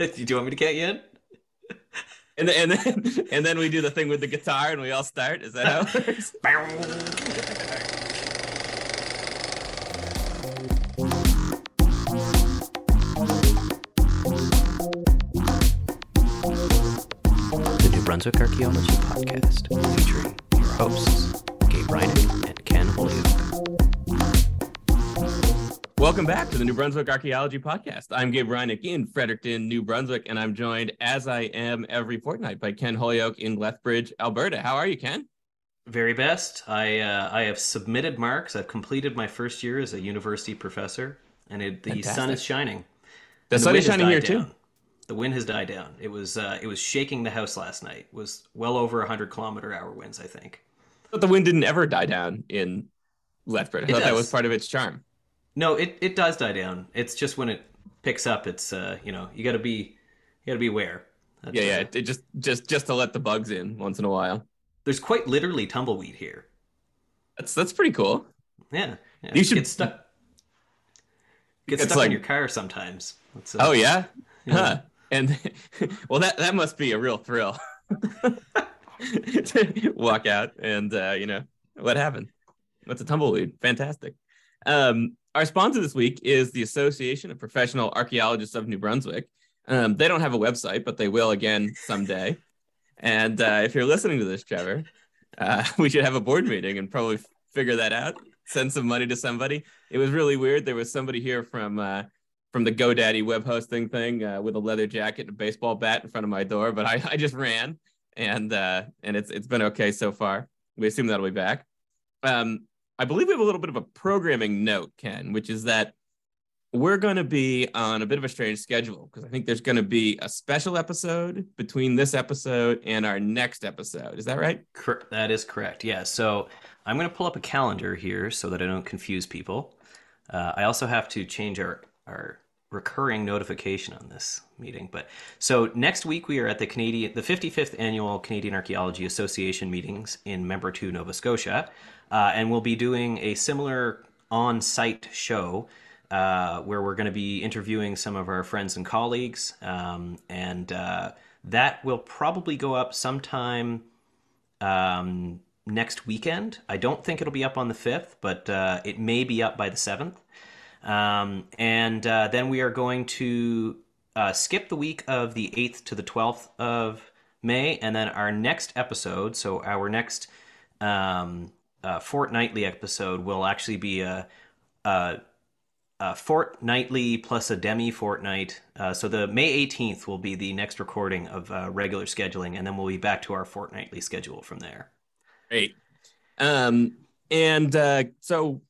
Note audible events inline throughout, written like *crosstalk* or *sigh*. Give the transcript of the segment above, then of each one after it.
*laughs* Do you want me to get you in? *laughs* And then, and then and then we do the thing with the guitar and we all start. Is that how it works? *laughs* The New Brunswick Archaeology Podcast, featuring your hosts, Gabe Hrynick and Ken Holyoke. Welcome back to the New Brunswick Archaeology Podcast. I'm Gabe Hrynick in Fredericton, New Brunswick, and I'm joined, as I am every fortnight, by Ken Holyoke in Lethbridge, Alberta. How are you, Ken? Very best. I uh, I have submitted marks. I've completed my first year as a university professor, and it, the sun is shining. The And sun is shining here too. The wind has died down. It was uh, it was shaking the house last night. It was well over 100 kilometer hour winds, I think. But the wind didn't ever die down in Lethbridge. I It thought that was part of its charm. No, it, it does die down. It's just when it picks up, it's uh, you know, you got to be you got to be aware. That's, Yeah, yeah. It, it just just just to let the bugs in once in a while. there's quite literally tumbleweed here. That's that's pretty cool. Yeah. yeah. You should- get stuck. Get stuck like- in your car sometimes. Uh, Oh yeah, yeah. huh? And *laughs* well, that that must be a real thrill. to *laughs* walk out and uh, you know what happened? What's a tumbleweed? Fantastic. Um, our sponsor this week is the Association of Professional Archaeologists of New Brunswick. Um, they don't have a website, but they will again someday. And uh, if you're listening to this, Trevor, uh, *laughs* we should have a board meeting and probably figure that out. Send some money to somebody. It was really weird. There was somebody here from uh, from the GoDaddy web hosting thing uh, with a leather jacket and a baseball bat in front of my door, but I, I just ran and uh, and it's it's been okay so far. We assume that'll be back. Um, I believe we have a little bit of a programming note, Ken, which is that we're going to be on a bit of a strange schedule because I think there's going to be a special episode between this episode and our next episode. Is that right? That is correct. Yeah. So I'm going to pull up a calendar here so that I don't confuse people. Uh, I also have to change our our recurring notification on this meeting. But so next week we are at the Canadian the 55th annual Canadian Archaeology Association meetings in Membertou, Nova Scotia, uh, and we'll be doing a similar on-site show. Uh, where we're going to be interviewing some of our friends and colleagues, um, and uh, that will probably go up sometime um, next weekend. I don't think it'll be up on the 5th, but uh, it may be up by the 7th. Um, and uh, then we are going to uh, skip the week of the 8th to the 12th of May. And then our next episode, so our next um, uh, fortnightly episode, will actually be a, a, a fortnightly plus a demi fortnight. Uh, so the May 18th will be the next recording of uh, regular scheduling. And then we'll be back to our fortnightly schedule from there. Great. Um, and uh, so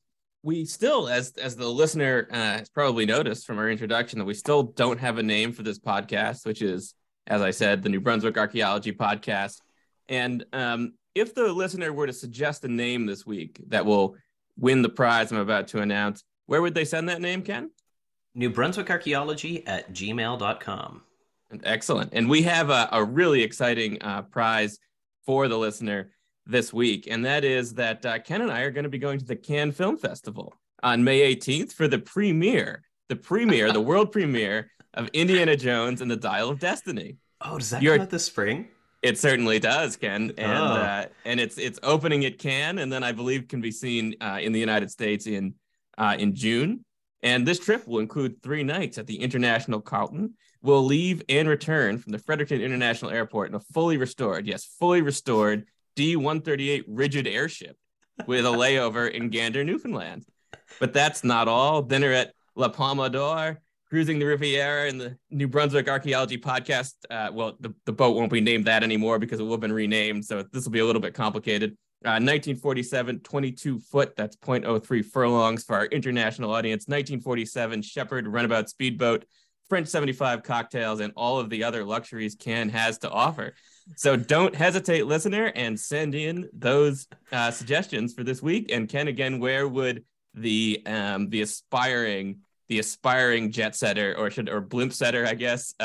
we still, as as the listener uh, has probably noticed from our introduction, that we still don't have a name for this podcast, which is, as I said, the New Brunswick Archaeology Podcast. And um, if the listener were to suggest a name this week that will win the prize I'm about to announce, where would they send that name, Ken? New Brunswick Archaeology at gmail.com. Excellent. And we have a, a really exciting uh, prize for the listener this week, and that is that uh, Ken and I are going to be going to the Cannes Film Festival on May 18th for the premiere, the premiere, the world *laughs* premiere of Indiana Jones and the Dial of Destiny. Oh, does that You're- come out this spring? It certainly does, Ken, and Oh. uh, and it's it's opening at Cannes, and then I believe can be seen uh, in the United States in uh, in June. And this trip will include three nights at the International Carlton. We'll leave and return from the Fredericton International Airport in a fully restored, yes, fully restored D-138 rigid airship with a *laughs* layover in Gander, Newfoundland. But that's not all. Dinner at La Palma d'Or, cruising the Riviera in the New Brunswick Archaeology Podcast. Uh, well, the, the boat won't be named that anymore because it will have been renamed. So this will be a little bit complicated. Uh, 1947, 22 foot, that's 0.03 furlongs for our international audience. 1947 Shepherd Runabout Speedboat, French 75 cocktails, and all of the other luxuries Cannes has to offer. So don't hesitate, listener, and send in those uh, suggestions for this week. And Ken, again, where would the um, the aspiring the aspiring jet setter or should or blimp setter, I guess. *laughs*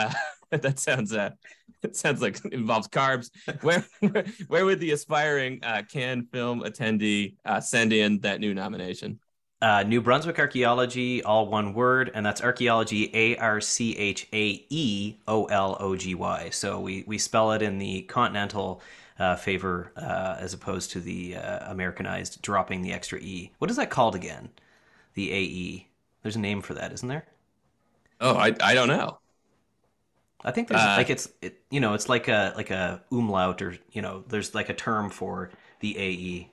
Uh, that sounds uh, it sounds like it involves carbs. Where *laughs* where, where would the aspiring uh, Cannes film attendee uh, send in that new nomination? Uh, New Brunswick Archaeology, all one word, and that's archaeology, A R C H A E O L O G Y. So we, we spell it in the continental uh, favor uh, as opposed to the uh, Americanized dropping the extra E. What is that called again? The AE. There's a name for that, isn't there? Oh, I, I don't know. I think there's like it's it, you know it's like a like a umlaut or you know there's like a term for the AE.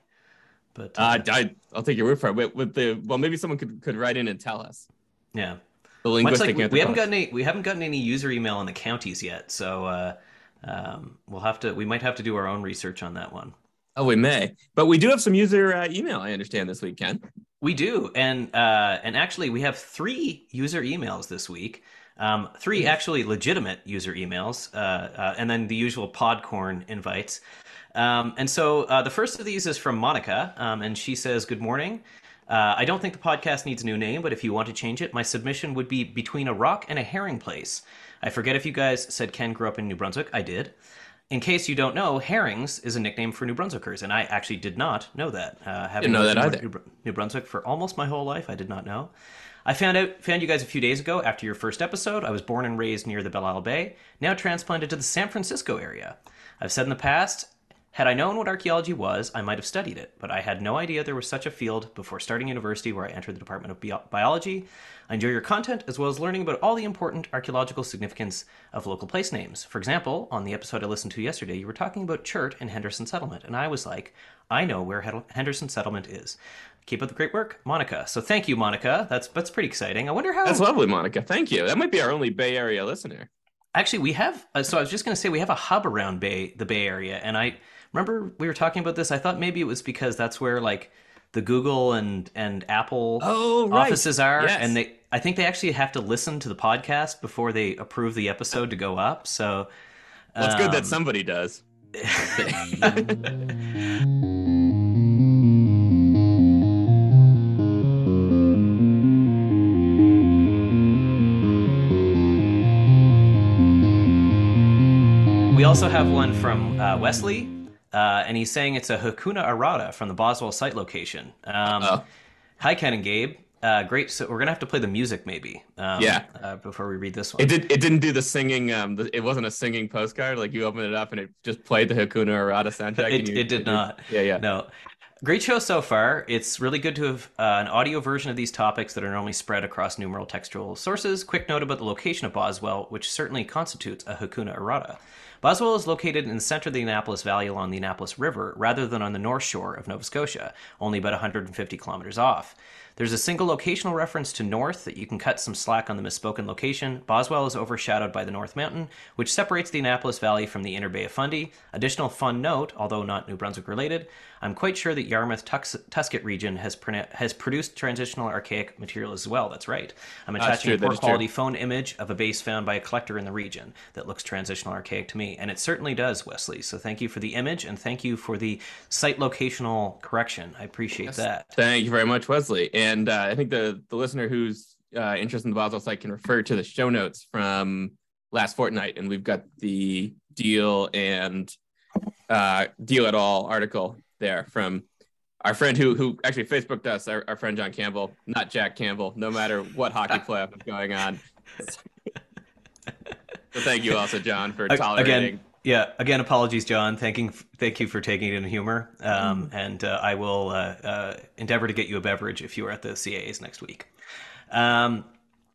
But uh, I, I'll take your word for it. With, with, the well, maybe someone could, could write in and tell us. Yeah, the linguistic. Like we, we haven't gotten any. We haven't gotten any user email in the counties yet, so uh, um, we'll have to. We might have to do our own research on that one. Oh, we may, but we do have some user uh, email. I understand this week, Ken. We do, and uh, and actually, we have three user emails this week. Um, three actually legitimate user emails, uh, uh, and then the usual Podcorn invites. Um, and so uh, the first of these is from Monica, um, and she says, Good morning. Uh, I don't think the podcast needs a new name, but if you want to change it, my submission would be Between a Rock and a Herring Place. I forget if you guys said Ken grew up in New Brunswick. I did. In case you don't know, herrings is a nickname for New Brunswickers, and I actually did not know that. Uh, having Didn't know that either. New, New Brunswick for almost my whole life, I did not know. I found out found you guys a few days ago after your first episode. I was born and raised near the Belleisle Bay, now transplanted to the San Francisco area. I've said in the past had I known what archaeology was, I might have studied it, but I had no idea there was such a field before starting university where I entered the Department of Bi- Biology. I enjoy your content as well as learning about all the important archaeological significance of local place names. For example, on the episode I listened to yesterday, you were talking about Chert and Henderson Settlement, and I was like, I know where Henderson Settlement is. Keep up the great work, Monica. So thank you, Monica. That's that's pretty exciting. I wonder how. That's lovely, Monica. Thank you. That might be our only Bay Area listener. Actually, we have. Uh, so I was just going to say we have a hub around Bay, the Bay Area, and I remember we were talking about this. I thought maybe it was because that's where like the Google and and Apple oh, right. offices are, yes. and they I think they actually have to listen to the podcast before they approve the episode to go up. So well, it's um, good that um, somebody does. *laughs* we also have one from uh, Wesley uh, and he's saying it's a Hakuna Errata from the Boswell site location. Um, hi, Ken and Gabe. Uh, great. So we're gonna have to play the music maybe. Um, yeah. Uh, before we read this one. It did. It didn't do the singing. Um, the, it wasn't a singing postcard. Like you opened it up and it just played the Hakuna Errata soundtrack. it, you, it did not. Yeah, yeah. No. Great show so far. It's really good to have uh, an audio version of these topics that are normally spread across numeral textual sources. Quick note about the location of Boswell, which certainly constitutes a Hakuna Errata. Boswell is located in the center of the Annapolis Valley along the Annapolis River rather than on the north shore of Nova Scotia, only about 150 kilometers off. There's a single locational reference to north that you can cut some slack on the misspoken location. Boswell is overshadowed by the North Mountain, which separates the Annapolis Valley from the inner Bay of Fundy. Additional fun note, although not New Brunswick related, I'm quite sure that Yarmouth Tux- Tusket region has, has produced transitional archaic material as well. That's right. I'm attaching a poor quality true. phone image of a base found by a collector in the region that looks transitional archaic to me, and it certainly does, Wesley. So thank you for the image and thank you for the site locational correction. I appreciate yes. that. Thank you very much, Wesley. And uh, I think the the listener who's uh, interested in the Boswell site can refer to the show notes from last fortnight, and we've got the deal and uh, Deal et al. article there from our friend who who actually Facebooked us, our, our friend John Campbell, not Jack Campbell, no matter what hockey *laughs* playoff is going on. so thank you also, John, for tolerating. Again, yeah, again, apologies, John. Thanking, thank you for taking it in humor, um, mm. and uh, I will uh, uh, endeavor to get you a beverage if you are at the CAAs next week. Um,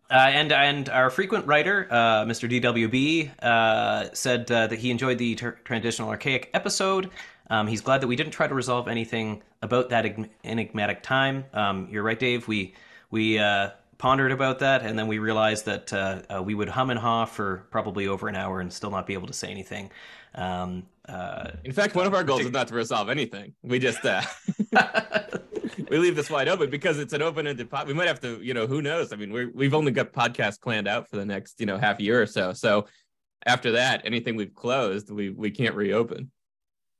uh, and and our frequent writer, uh, Mr. DWB, uh, said that he enjoyed the ter- traditional archaic episode. Um, he's glad that we didn't try to resolve anything about that enigmatic time. Um, you're right, Dave. We we pondered about that, and then we realized that uh, uh, we would hum and haw for probably over an hour and still not be able to say anything. Um, uh, In fact, one of our goals is not to resolve anything. We just uh, *laughs* we leave this wide open because it's an open-ended pod. We might have to, you know, who knows? I mean, we we've only got podcasts planned out for the next, you know, half year or so. So after that, anything we've closed, we we can't reopen.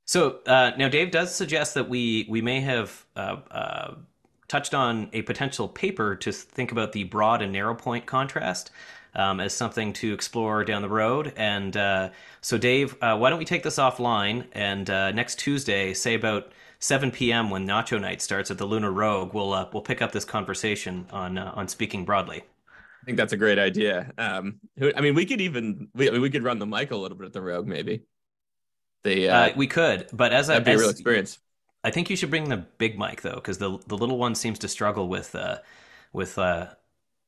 So uh, now, Dave does suggest that we we may have uh, uh, touched on a potential paper to think about the broad and narrow point contrast um, as something to explore down the road. And uh, so, Dave, uh, why don't we take this offline and uh, next Tuesday, say about 7 p.m. when Nacho Night starts at the Lunar Rogue, we'll uh, we'll pick up this conversation on uh, on speaking broadly. I think that's a great idea. Um, I mean, we could even we, I mean, we could run the mic a little bit at the Rogue, maybe. The uh, we could, but as that'd I, be as, a real experience. I think you should bring the big mic though, because the the little one seems to struggle with uh, with uh,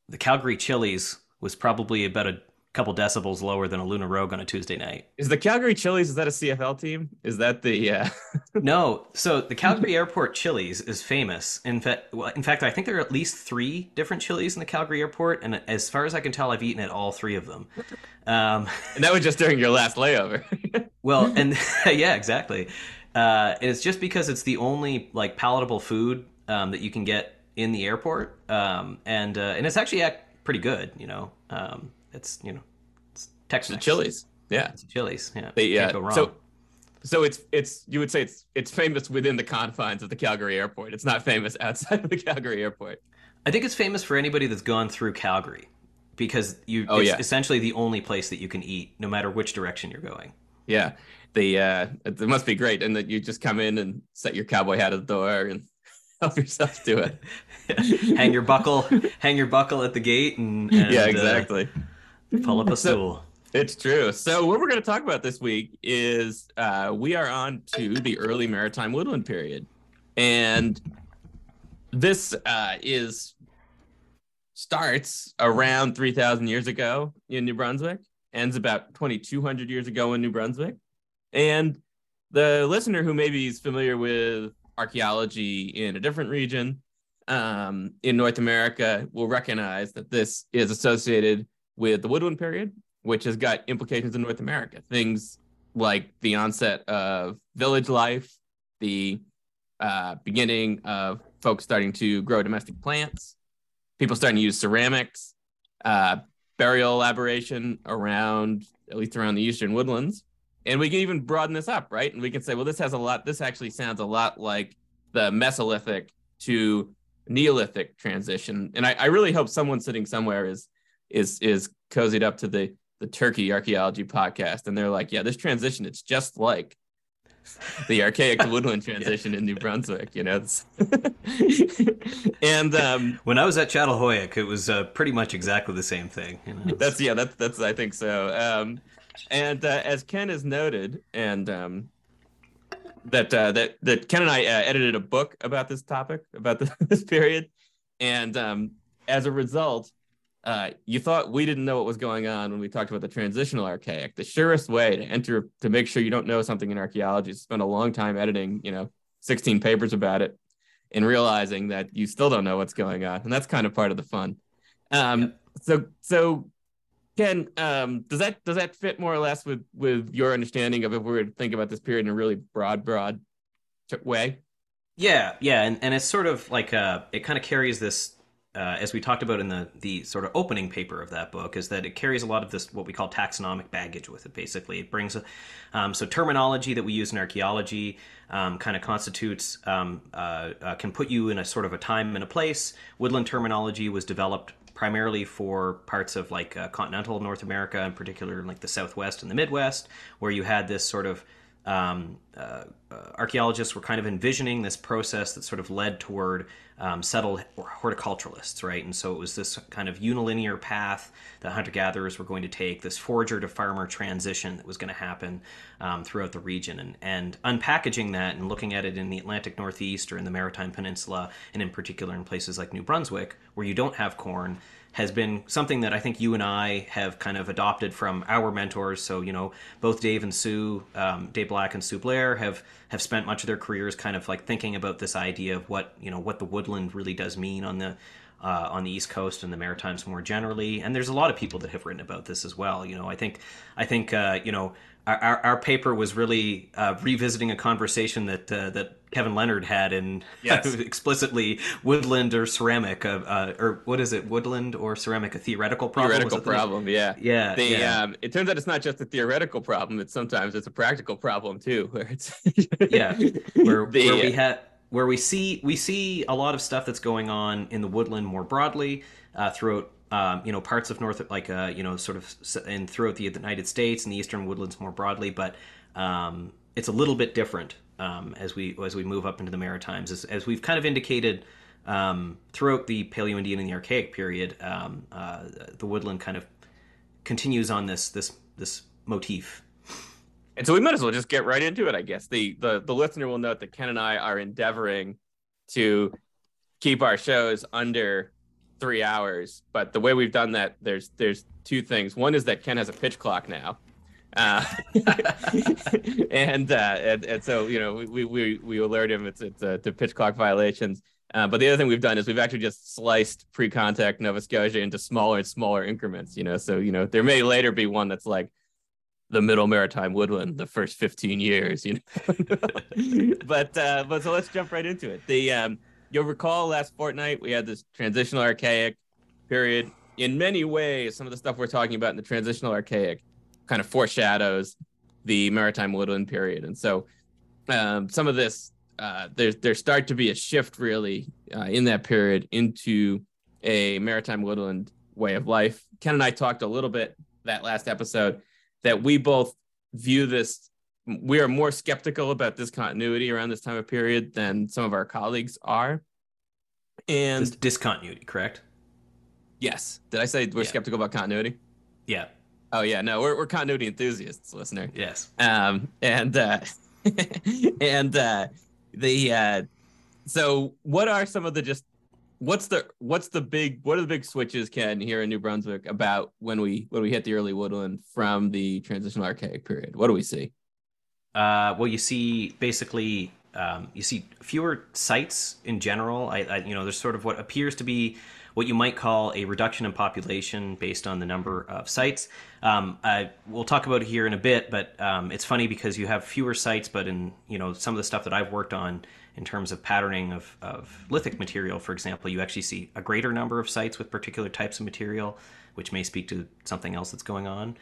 the Calgary Chili's was probably about a couple decibels lower than a Lunar Rogue on a Tuesday night. Is the Calgary Chili's is that a CFL team? Is that the uh *laughs* No. So the Calgary Airport Chili's is famous. In fact, well, in fact, I think there are at least three different Chili's in the Calgary Airport, and as far as I can tell, I've eaten at all three of them. Um, *laughs* and that was just during your last layover. *laughs* well, and yeah, exactly. Uh, and it's just because it's the only like palatable food um, that you can get in the airport, um, and uh, and it's actually pretty good. You know, um, it's you know, it's Texas chilies. Yeah, it's Chili's. Yeah, they, yeah. So, so it's it's you would say it's it's famous within the confines of the Calgary airport. It's not famous *laughs* outside of the Calgary airport. I think it's famous for anybody that's gone through Calgary because you oh, it's yeah. essentially the only place that you can eat no matter which direction you're going. Yeah. The uh it must be great and that you just come in and set your cowboy hat at the door and *laughs* help yourself do it. *laughs* hang your buckle, hang your buckle at the gate and, and Yeah, exactly. Uh, Pull up a stool. It's true. So what we're going to talk about this week is uh, we are on to the early maritime woodland period, and this uh, is starts around 3,000 years ago in New Brunswick, ends about 2,200 years ago in New Brunswick, and the listener who maybe is familiar with archaeology in a different region um, in North America will recognize that this is associated with the Woodland period, which has got implications in North America. Things like the onset of village life, the uh, beginning of folks starting to grow domestic plants, people starting to use ceramics, uh, burial elaboration around, at least around the eastern woodlands. And we can even broaden this up, right? And we can say, well, this has a lot, this actually sounds a lot like the Mesolithic to Neolithic transition. And I, I really hope someone sitting somewhere is is is cozied up to the the Turkey archaeology podcast, and they're like, yeah, this transition, it's just like *laughs* the archaic *laughs* woodland transition yeah. in New Brunswick, you know. *laughs* and um, when I was at Çatalhöyük, it was uh, pretty much exactly the same thing. You know? That's yeah, that's that's I think so. Um, and uh, as Ken has noted, and um, that uh, that that Ken and I uh, edited a book about this topic about this, this period, and um, as a result, uh, you thought we didn't know what was going on when we talked about the transitional archaic. The surest way to enter to make sure you don't know something in archaeology is spend a long time editing, you know, 16 papers about it and realizing that you still don't know what's going on. And that's kind of part of the fun. Um, yeah. so so Ken, um, does that does that fit more or less with with your understanding of if we were to think about this period in a really broad, broad way? Yeah, yeah, and, and it's sort of like uh, it kind of carries this uh, as we talked about in the the sort of opening paper of that book, is that it carries a lot of this what we call taxonomic baggage with it. Basically, it brings um, so terminology that we use in archaeology um, kind of constitutes um, uh, uh, can put you in a sort of a time and a place. Woodland terminology was developed primarily for parts of like uh, continental North America, in particular, like the Southwest and the Midwest, where you had this sort of um, uh, uh, archaeologists were kind of envisioning this process that sort of led toward um, settled horticulturalists, right? And so it was this kind of unilinear path that hunter gatherers were going to take, this forager to farmer transition that was going to happen um, throughout the region. And, and unpackaging that and looking at it in the Atlantic Northeast or in the Maritime Peninsula, and in particular in places like New Brunswick, where you don't have corn has been something that I think you and I have kind of adopted from our mentors. So you know, both Dave and Sue, um, Dave Black and Sue Blair, have have spent much of their careers kind of like thinking about this idea of what you know what the woodland really does mean on the uh, on the East Coast and the Maritimes more generally. And there's a lot of people that have written about this as well. You know, I think I think uh, you know our, our paper was really uh, revisiting a conversation that uh, that Kevin Leonard had in *laughs* yes. explicitly woodland or ceramic, uh, uh, or what is it, woodland or ceramic, a theoretical problem? Theoretical problem, yeah, yeah. The, yeah. Um, it turns out it's not just a theoretical problem; it's sometimes it's a practical problem too, *laughs* where it's yeah, *laughs* where, the, where we had where we see we see a lot of stuff that's going on in the woodland more broadly uh, throughout um, you know, parts of North, like, uh, you know, sort of, and throughout the United States and the Eastern woodlands more broadly, but um, it's a little bit different um, as we as we move up into the Maritimes, as, as we've kind of indicated um, throughout the Paleo-Indian and the Archaic period, um, uh, the woodland kind of continues on this this this motif. And so we might as well just get right into it, I guess. The the the listener will note that Ken and I are endeavoring to keep our shows under three hours, but the way we've done that, there's there's two things. One is that Ken has a pitch clock now. Uh, *laughs* and, uh, and and so you know we we we alert him it's it's uh, to pitch clock violations. Uh, but the other thing we've done is we've actually just sliced pre-contact Nova Scotia into smaller and smaller increments. You know, so you know there may later be one that's like the middle maritime woodland the first 15 years you know *laughs* but uh but so let's jump right into it the um you'll recall last fortnight we had this transitional archaic period. In many ways some of the stuff we're talking about in the transitional archaic kind of foreshadows the maritime woodland period. And so um some of this uh there's there start to be a shift really uh, in that period into a maritime woodland way of life. Ken and i talked a little bit that last episode that we both view this we are more skeptical about this continuity around this time of period than some of our colleagues are and This discontinuity, correct? yes did i say we're Yeah. skeptical about continuity Yeah. oh yeah no we're, we're continuity enthusiasts listener Yes. um and uh *laughs* and uh the uh so what are some of the just what's the what's the big what are the big switches ken here in new brunswick about when we when we hit the early woodland from the transitional archaic period what do we see Uh, well, you see basically um, you see fewer sites in general. I, I, you know, there's sort of what appears to be what you might call a reduction in population based on the number of sites. Um, I, we'll talk about it here in a bit, but um, it's funny because you have fewer sites, but in you know some of the stuff that I've worked on in terms of patterning of, of lithic material, for example, you actually see a greater number of sites with particular types of material, which may speak to something else that's going on.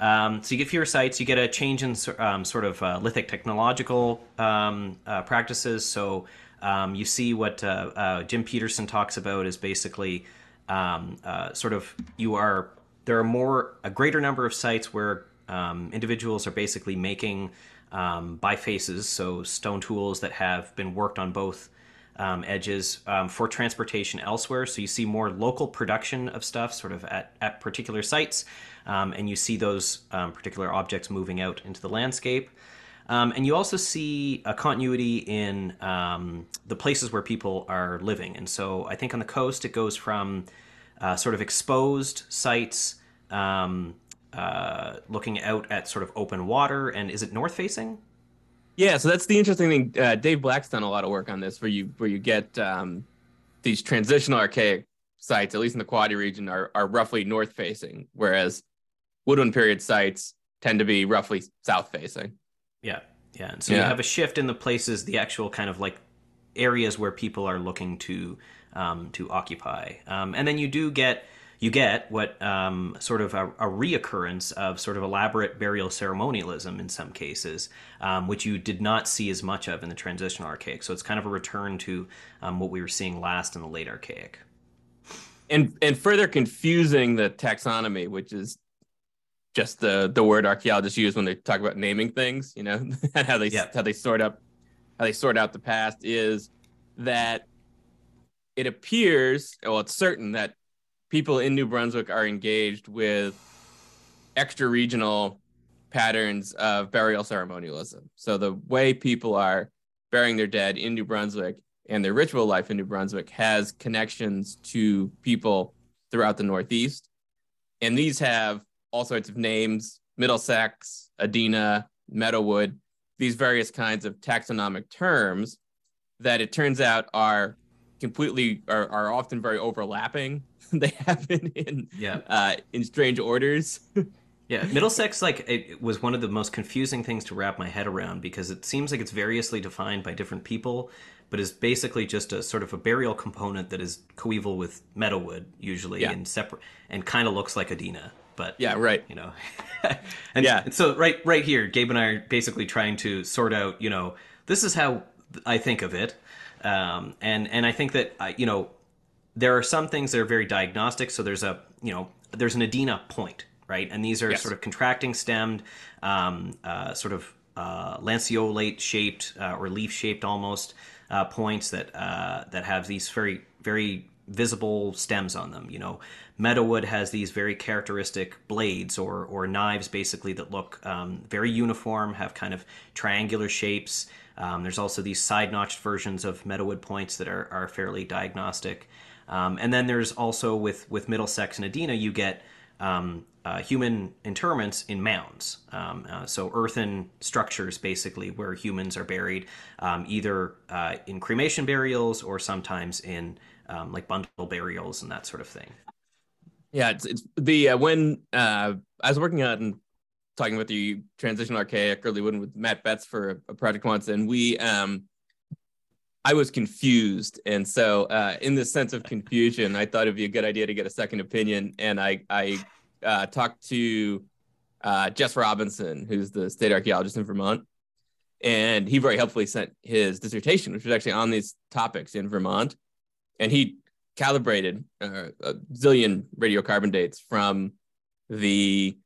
Um, so you get fewer sites, you get a change in um, sort of uh, lithic technological um, uh, practices. So um, you see what uh, uh, Jim Peterson talks about is basically um, uh, sort of you are there are more a greater number of sites where um, individuals are basically making bifaces, so stone tools that have been worked on both um, edges um, for transportation elsewhere. So you see more local production of stuff sort of at, at particular sites, um, and you see those um, particular objects moving out into the landscape. Um, and you also see a continuity in um, the places where people are living. And so I think on the coast it goes from uh, sort of exposed sites uh, looking out at sort of open water. And is it north facing? Yeah, so that's the interesting thing. Uh, Dave Black's done a lot of work on this, where you where you get um, these transitional archaic sites, at least in the Quoddy region, are are roughly north facing, whereas woodland period sites tend to be roughly south facing. Yeah, yeah. And so you have a shift in the places, the actual kind of like areas where people are looking to um, to occupy, um, and then you do get you get what um, sort of a, a reoccurrence of sort of elaborate burial ceremonialism in some cases, um, which you did not see as much of in the transitional archaic. So it's kind of a return to um, what we were seeing last in the late archaic. and and further confusing the taxonomy, which is just the the word archaeologists use when they talk about naming things, you know, *laughs* and how they Yeah. how they sort up how they sort out the past is that it appears, well, it's certain that people in New Brunswick are engaged with extra regional patterns of burial ceremonialism. So the way people are burying their dead in New Brunswick and their ritual life in New Brunswick has connections to people throughout the Northeast. And these have all sorts of names Middlesex, Adena, Meadowood, these various kinds of taxonomic terms that it turns out are completely are, are often very overlapping. *laughs* they happen in Yeah. uh, in strange orders. *laughs* Yeah, Middlesex like it was one of the most confusing things to wrap my head around because it seems like it's variously defined by different people, but is basically just a sort of a burial component that is coeval with Meadowood usually Yeah. and separate and kind of looks like Adena, but yeah, right. you know. *laughs* and Yeah. and so right right here, Gabe and I are basically trying to sort out, you know, this is how I think of it, um, and and I think that uh, you know there are some things that are very diagnostic. So there's a you know there's an Adena point, right? And these are Yes. sort of contracting stemmed, um, uh, sort of uh, lanceolate shaped uh, or leaf shaped almost uh, points that uh, that have these very very visible stems on them. You know, Meadowood has these very characteristic blades or or knives basically that look um, very uniform, have kind of triangular shapes. Um, there's also these side notched versions of Meadowood points that are, are fairly diagnostic. Um, and then there's also with with Middlesex and Adena, you get um, uh, human interments in mounds. Um, uh, so earthen structures, basically, where humans are buried, um, either uh, in cremation burials or sometimes in um, like bundle burials and that sort of thing. Yeah, it's, it's the uh, when uh, I was working on talking about the transition archaic early wooden with Matt Betts for a project once, and we um, I was confused, and so uh, in the sense of confusion, I thought it'd be a good idea to get a second opinion, and I I uh, talked to uh, Jess Robinson, who's the state archaeologist in Vermont, and he very helpfully sent his dissertation, which was actually on these topics in Vermont, and he calibrated uh, a zillion radiocarbon dates from the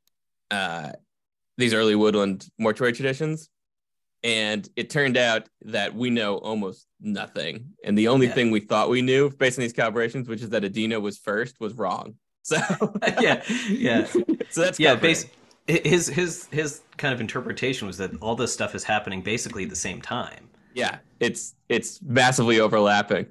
uh, these early woodland mortuary traditions and it turned out that we know almost nothing. And the only yeah. thing we thought we knew based on these calibrations, which is that Adena was first, was wrong. *laughs* So *laughs* yeah, yeah. so that's yeah. Base, his his his kind of interpretation was that all this stuff is happening basically at the same time. Yeah, it's it's massively overlapping.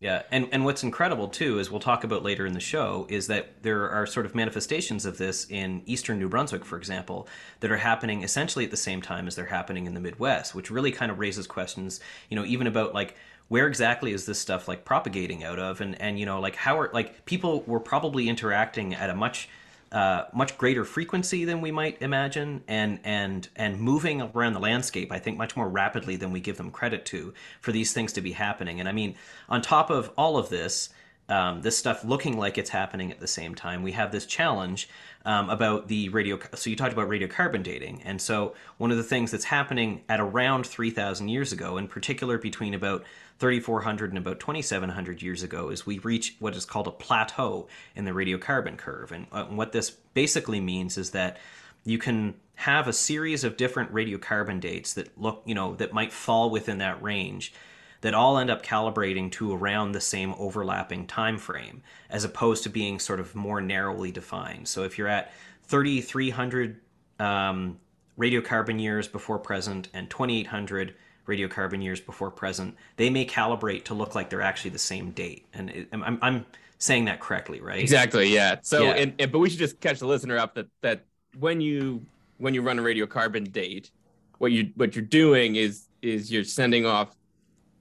Yeah, and and what's incredible too, as we'll talk about later in the show, is that there are sort of manifestations of this in eastern New Brunswick, for example, that are happening essentially at the same time as they're happening in the Midwest, which really kind of raises questions, you know, even about like where exactly is this stuff like propagating out of, and and you know like how are like people were probably interacting at a much uh, much greater frequency than we might imagine, and and and moving around the landscape. I think much more rapidly than we give them credit to for these things to be happening. And I mean, on top of all of this, um, this stuff looking like it's happening at the same time, we have this challenge um, about the radio. So you talked about radiocarbon dating, and so one of the things that's happening at around 3,000 years ago, in particular between about 3,400 and about 2,700 years ago is we reach what is called a plateau in the radiocarbon curve. And uh, what this basically means is that you can have a series of different radiocarbon dates that look, you know, that might fall within that range that all end up calibrating to around the same overlapping time frame as opposed to being sort of more narrowly defined. So if you're at 3,300 um, radiocarbon years before present and 2,800 radiocarbon years before present, they may calibrate to look like they're actually the same date. And it, I'm, I'm saying that correctly, right? Exactly. Yeah. So, yeah. And, and, but we should just catch the listener up that that when you when you run a radiocarbon date, what you what you're doing is is you're sending off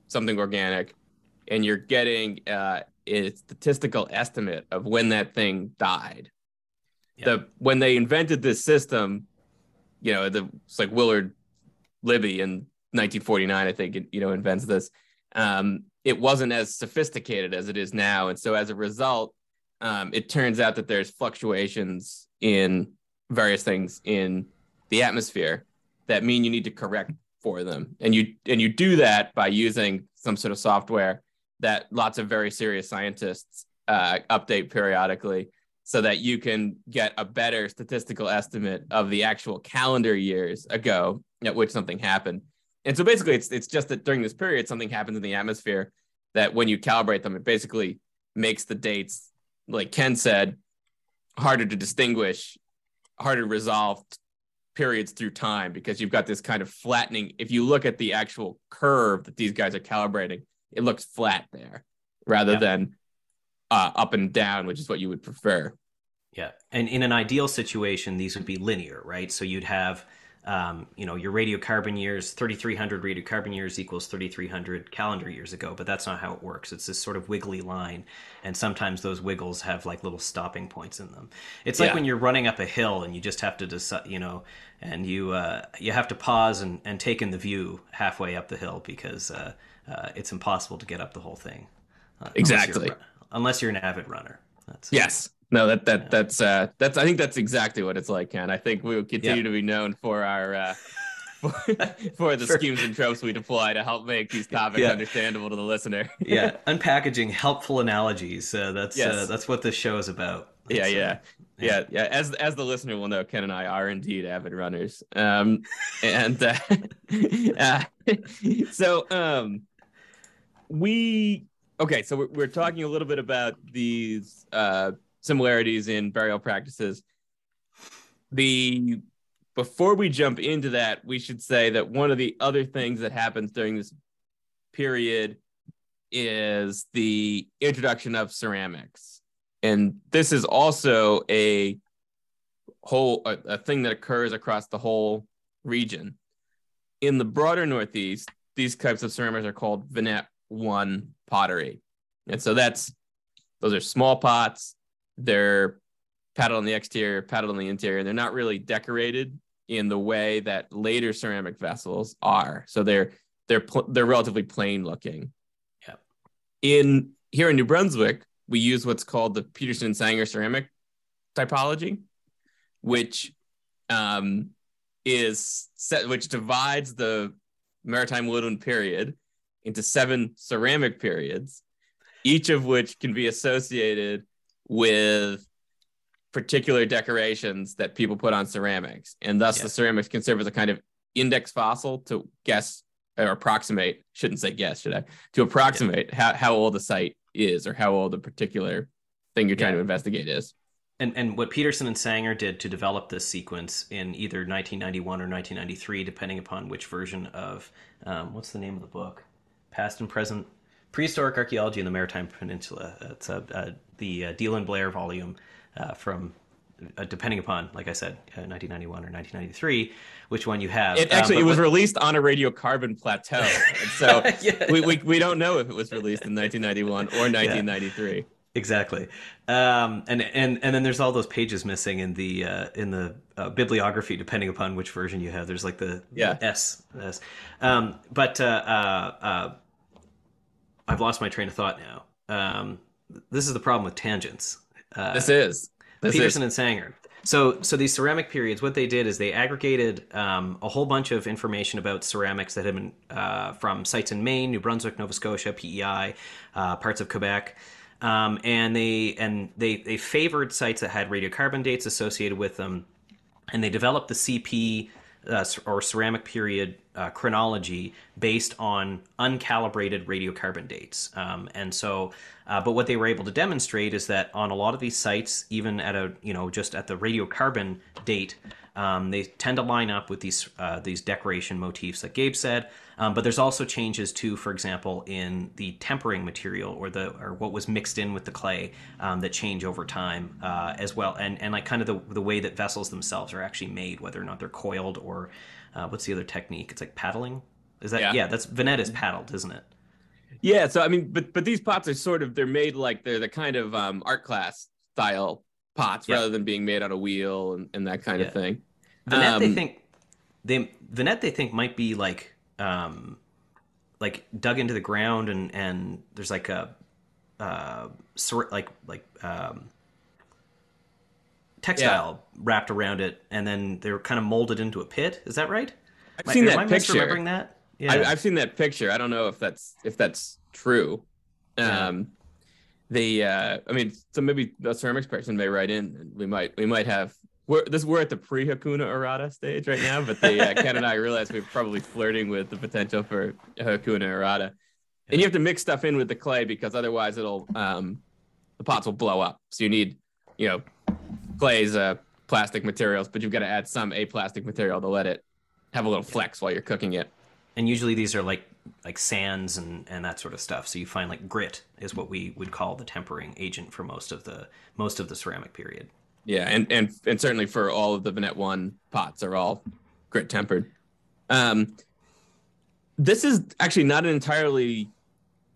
something organic, and you're getting uh, a statistical estimate of when that thing died. The when they invented this system, you know, the it's like Willard Libby and 1949, I think, it, you know, invents this. Um, it wasn't as sophisticated as it is now, and so as a result, um, it turns out that there's fluctuations in various things in the atmosphere that mean you need to correct for them, and you and you do that by using some sort of software that lots of very serious scientists uh, update periodically so that you can get a better statistical estimate of the actual calendar years ago at which something happened and so basically, it's it's just that during this period, something happens in the atmosphere that when you calibrate them, it basically makes the dates, like Ken said, harder to distinguish, harder to resolve periods through time because you've got this kind of flattening. If you look at the actual curve that these guys are calibrating, it looks flat there rather yeah. than uh, up and down, which is what you would prefer. Yeah. And in an ideal situation, these would be linear, right? So you'd have um, you know, your radiocarbon years, 3,300 radiocarbon years equals 3,300 calendar years ago, but that's not how it works. It's this sort of wiggly line, and sometimes those wiggles have like little stopping points in them. It's like yeah. when you're running up a hill and you just have to decide, you know, and you uh, you have to pause and, and take in the view halfway up the hill because uh, uh, it's impossible to get up the whole thing. Uh, exactly. Unless you're, unless you're, an avid runner. That's, yes. No, that that yeah. that's uh that's I think that's exactly what it's like, Ken. I think we will continue to be known for our uh *laughs* for, for the schemes and tropes we deploy to help make these topics yeah. understandable to the listener. *laughs* yeah, *laughs* unpackaging helpful analogies. Uh, that's uh, yes. uh, that's what this show is about. yeah, yeah, yeah, yeah. As as the listener will know, Ken and I are indeed avid runners. Um, and uh, uh, so um, we okay. So we're, we're talking a little bit about these uh similarities in burial practices. The before we jump into that, we should say that one of the other things that happens during this period is the introduction of ceramics. And this is also a whole a, a, thing that occurs across the whole region. In the broader Northeast, these types of ceramics are called Vinette One pottery. And so that's those are small pots. They're paddled on the exterior, paddled on the interior. They're not really decorated in the way that later ceramic vessels are. So they're they're pl- they're relatively plain looking. Yeah. In here in New Brunswick, we use what's called the Peterson and Sanger ceramic typology, which um, is set, which divides the maritime woodland period into seven ceramic periods, each of which can be associated with particular decorations that people put on ceramics. And thus yeah. the ceramics can serve as a kind of index fossil to guess or approximate, shouldn't say guess, should I? To approximate yeah. how, how old a site is or how old a particular thing you're trying yeah. to investigate is. And, and what Peterson and Sanger did to develop this sequence in either 1991 or 1993, depending upon which version of um, what's the name of the book, Past and Present Prehistoric Archaeology in the Maritime Peninsula. It's a, uh, the uh, Deal and Blair volume uh, from uh, depending upon, like I said, uh, 1991 or 1993, which one you have. It actually um, it was released on a radiocarbon plateau, *laughs* and so *laughs* yeah. we, we we don't know if it was released in 1991 or 1993. Yeah, exactly, um, and and and then there's all those pages missing in the uh, in the uh, bibliography, depending upon which version you have. There's like the yeah S S, um, but uh, I've lost my train of thought now. This is the problem with tangents. this is this Peterson is. and Sanger. So, so these ceramic periods, what they did is they aggregated um, a whole bunch of information about ceramics that had been uh, from sites in Maine, New Brunswick, Nova Scotia, PEI, uh, parts of Quebec, um, and they and they they favored sites that had radiocarbon dates associated with them, and they developed the CP uh, or ceramic period uh, chronology based on uncalibrated radiocarbon dates. Um, and so, uh, but what they were able to demonstrate is that on a lot of these sites, even at a you know just at the radiocarbon date, um, they tend to line up with these uh, these decoration motifs that Gabe said. Um, but there's also changes too, for example, in the tempering material or the or what was mixed in with the clay um, that change over time uh, as well, and and like kind of the the way that vessels themselves are actually made, whether or not they're coiled or uh, what's the other technique? It's like paddling. Is that yeah? yeah that's Vinette is paddled, isn't it? Yeah. So I mean, but but these pots are sort of they're made like they're the kind of um, art class style pots rather than being made on a wheel and, and that kind yeah. of thing. Vinette, um, they think they Vinette they think might be like um, like dug into the ground and and there's like a uh, sort like like um, textile yeah. wrapped around it, and then they're kind of molded into a pit. Is that right? I've seen that picture. Remembering that? Yeah. I, have seen that picture. I don't know if that's if that's true. Um, the uh, I mean, so maybe the ceramics person may write in. We might we might have we're this we're at the pre Hakuna errata stage right now, but the uh, *laughs* Ken and I realize we're probably flirting with the potential for Hakuna errata, yeah. and you have to mix stuff in with the clay because otherwise it'll um, the pots will blow up. So you need you know clay's uh, plastic materials, but you've got to add some a plastic material to let it have a little flex while you're cooking it. And usually these are like like sands and and that sort of stuff. So you find like grit is what we would call the tempering agent for most of the most of the ceramic period. Yeah, and and and certainly for all of the Vinette One pots are all grit tempered. Um, this is actually not an entirely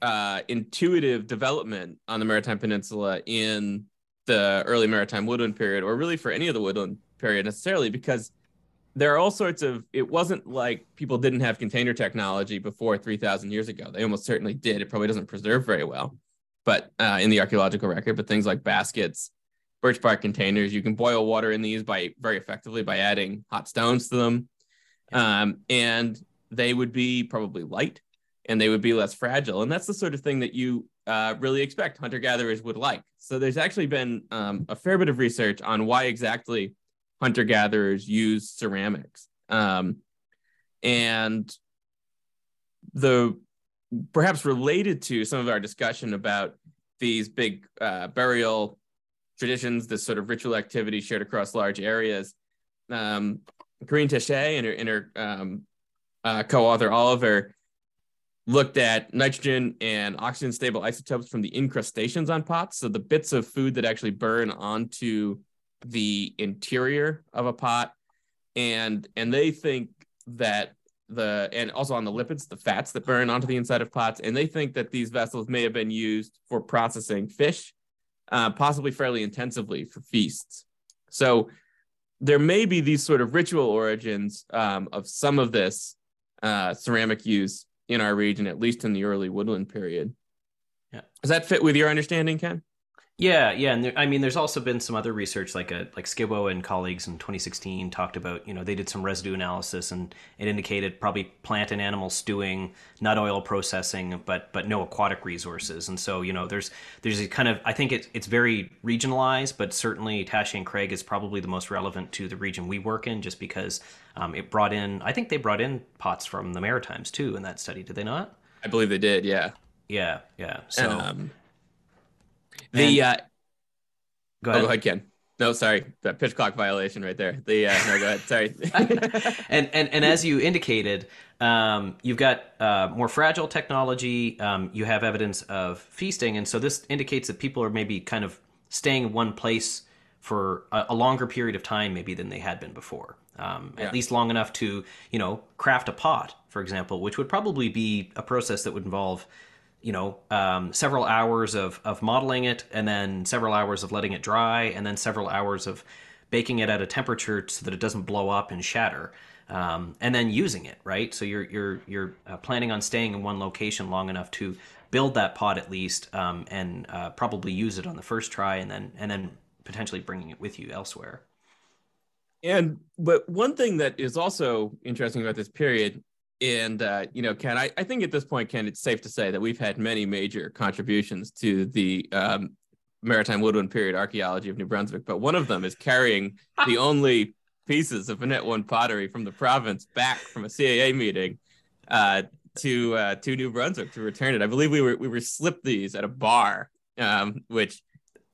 uh, intuitive development on the Maritime Peninsula in the early Maritime Woodland period, or really for any of the Woodland period necessarily, because there are all sorts of. It wasn't like people didn't have container technology before three thousand years ago. They almost certainly did. It probably doesn't preserve very well, but uh, in the archaeological record, but things like baskets birch bark containers. You can boil water in these by very effectively by adding hot stones to them. Um, and they would be probably light and they would be less fragile. And that's the sort of thing that you uh, really expect hunter gatherers would like. So there's actually been um, a fair bit of research on why exactly hunter gatherers use ceramics. Um, and the perhaps related to some of our discussion about these big uh, burial traditions, this sort of ritual activity shared across large areas. Um, Karine Taché and her, and her um, uh, co-author Oliver looked at nitrogen and oxygen stable isotopes from the incrustations on pots, so the bits of food that actually burn onto the interior of a pot, and and they think that the and also on the lipids, the fats that burn onto the inside of pots, and they think that these vessels may have been used for processing fish, uh, possibly fairly intensively for feasts. So there may be these sort of ritual origins um, of some of this uh, ceramic use in our region, at least in the early woodland period. Yeah. Does that fit with your understanding, Ken? Yeah, yeah, and there, I mean, there's also been some other research, like a like Skibo and colleagues in 2016 talked about, you know, they did some residue analysis, and it indicated probably plant and animal stewing, nut oil processing, but but no aquatic resources, and so you know, there's there's a kind of I think it's it's very regionalized, but certainly Taché and Craig is probably the most relevant to the region we work in, just because um, it brought in, I think they brought in pots from the Maritimes too in that study, did they not? I believe they did, yeah. Yeah, yeah. So. Um, the uh, go ahead. Oh, go ahead, Ken. No, sorry, that pitch clock violation right there. The uh, no, go ahead. Sorry. *laughs* and and and as you indicated, um, you've got uh, more fragile technology. Um, you have evidence of feasting, and so this indicates that people are maybe kind of staying in one place for a, a longer period of time, maybe than they had been before. Um, yeah. At least long enough to you know craft a pot, for example, which would probably be a process that would involve you know um, several hours of of modeling it and then several hours of letting it dry and then several hours of baking it at a temperature so that it doesn't blow up and shatter um, and then using it right? So you're you're you're uh, planning on staying in one location long enough to build that pot at least um, and uh, probably use it on the first try and then and then potentially bringing it with you elsewhere. And but one thing that is also interesting about this period and uh, you know, Ken, I, I think at this point, Ken, it's safe to say that we've had many major contributions to the um, maritime woodland period archaeology of New Brunswick, but one of them is carrying *laughs* the only pieces of Vinette One pottery from the province back from a CAA meeting uh, to uh, to New Brunswick to return it. I believe we were we were slipped these at a bar, um, which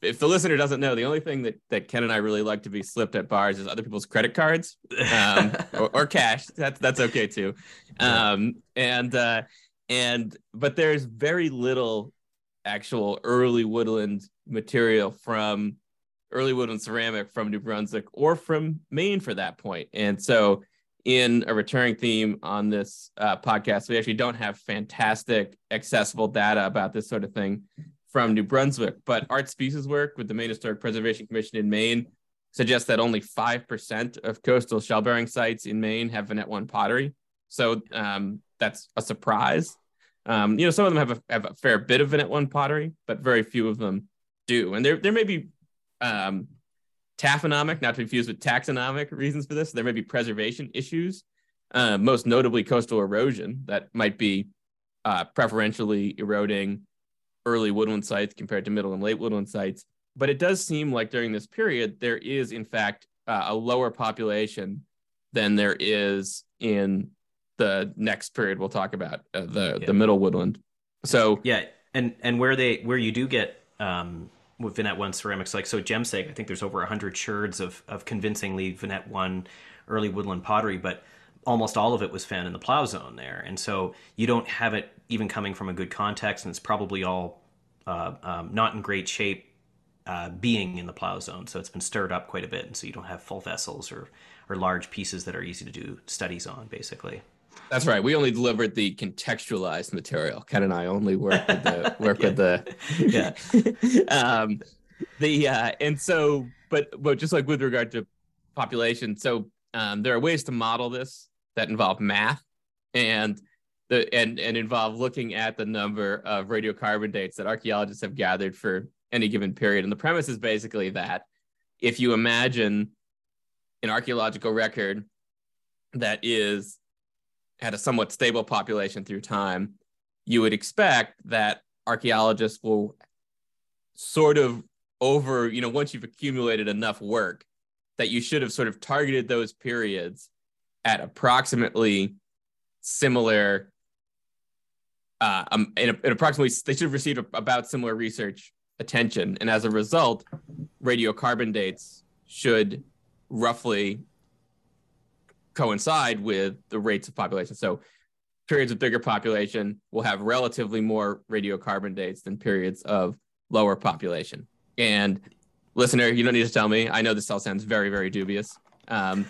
if the listener doesn't know, the only thing that, that Ken and I really like to be slipped at bars is other people's credit cards um, *laughs* or, or, cash. That's that's okay too. Um, and uh, and but there's very little actual early woodland material from early woodland ceramic from New Brunswick or from Maine for that point. And so, in a recurring theme on this uh, podcast, we actually don't have fantastic accessible data about this sort of thing from New Brunswick, but Art Spiess work with the Maine Historic Preservation Commission in Maine suggests that only 5% of coastal shell bearing sites in Maine have Vinette One pottery. So um, that's a surprise. Um, you know, some of them have a, have a fair bit of Vinette One pottery, but very few of them do. And there, there may be um, taphonomic, not to be confused with taxonomic reasons for this. There may be preservation issues, uh, most notably coastal erosion that might be uh, preferentially eroding early woodland sites compared to middle and late woodland sites. But it does seem like during this period, there is, in fact, uh, a lower population than there is in the next period we'll talk about, uh, the, yeah. the middle woodland. So, yeah. And, and where they, where you do get, um, with Vinette One ceramics, like so Jemseg, I think there's over hundred sherds of, of convincingly Vinette One early woodland pottery, but almost all of it was found in the plow zone there. And so you don't have it even coming from a good context, and it's probably all uh, um, not in great shape uh, being in the plow zone. So it's been stirred up quite a bit. And so you don't have full vessels or, or large pieces that are easy to do studies on, basically. That's right. We only delivered the contextualized material. Ken and I only work with the *laughs* work with the yeah. *laughs* um, the uh, and so, but but just like with regard to population, so um, there are ways to model this that involve math and the and and involve looking at the number of radiocarbon dates that archaeologists have gathered for any given period. And the premise is basically that if you imagine an archaeological record that is had a somewhat stable population through time, you would expect that archaeologists will sort of over, you know, once you've accumulated enough work, that you should have sort of targeted those periods at approximately similar uh, um, in, in, approximately they should have received about similar research attention and as a result radiocarbon dates should roughly coincide with the rates of population so periods of bigger population will have relatively more radiocarbon dates than periods of lower population and listener, you don't need to tell me. I know this all sounds very, very dubious. Um,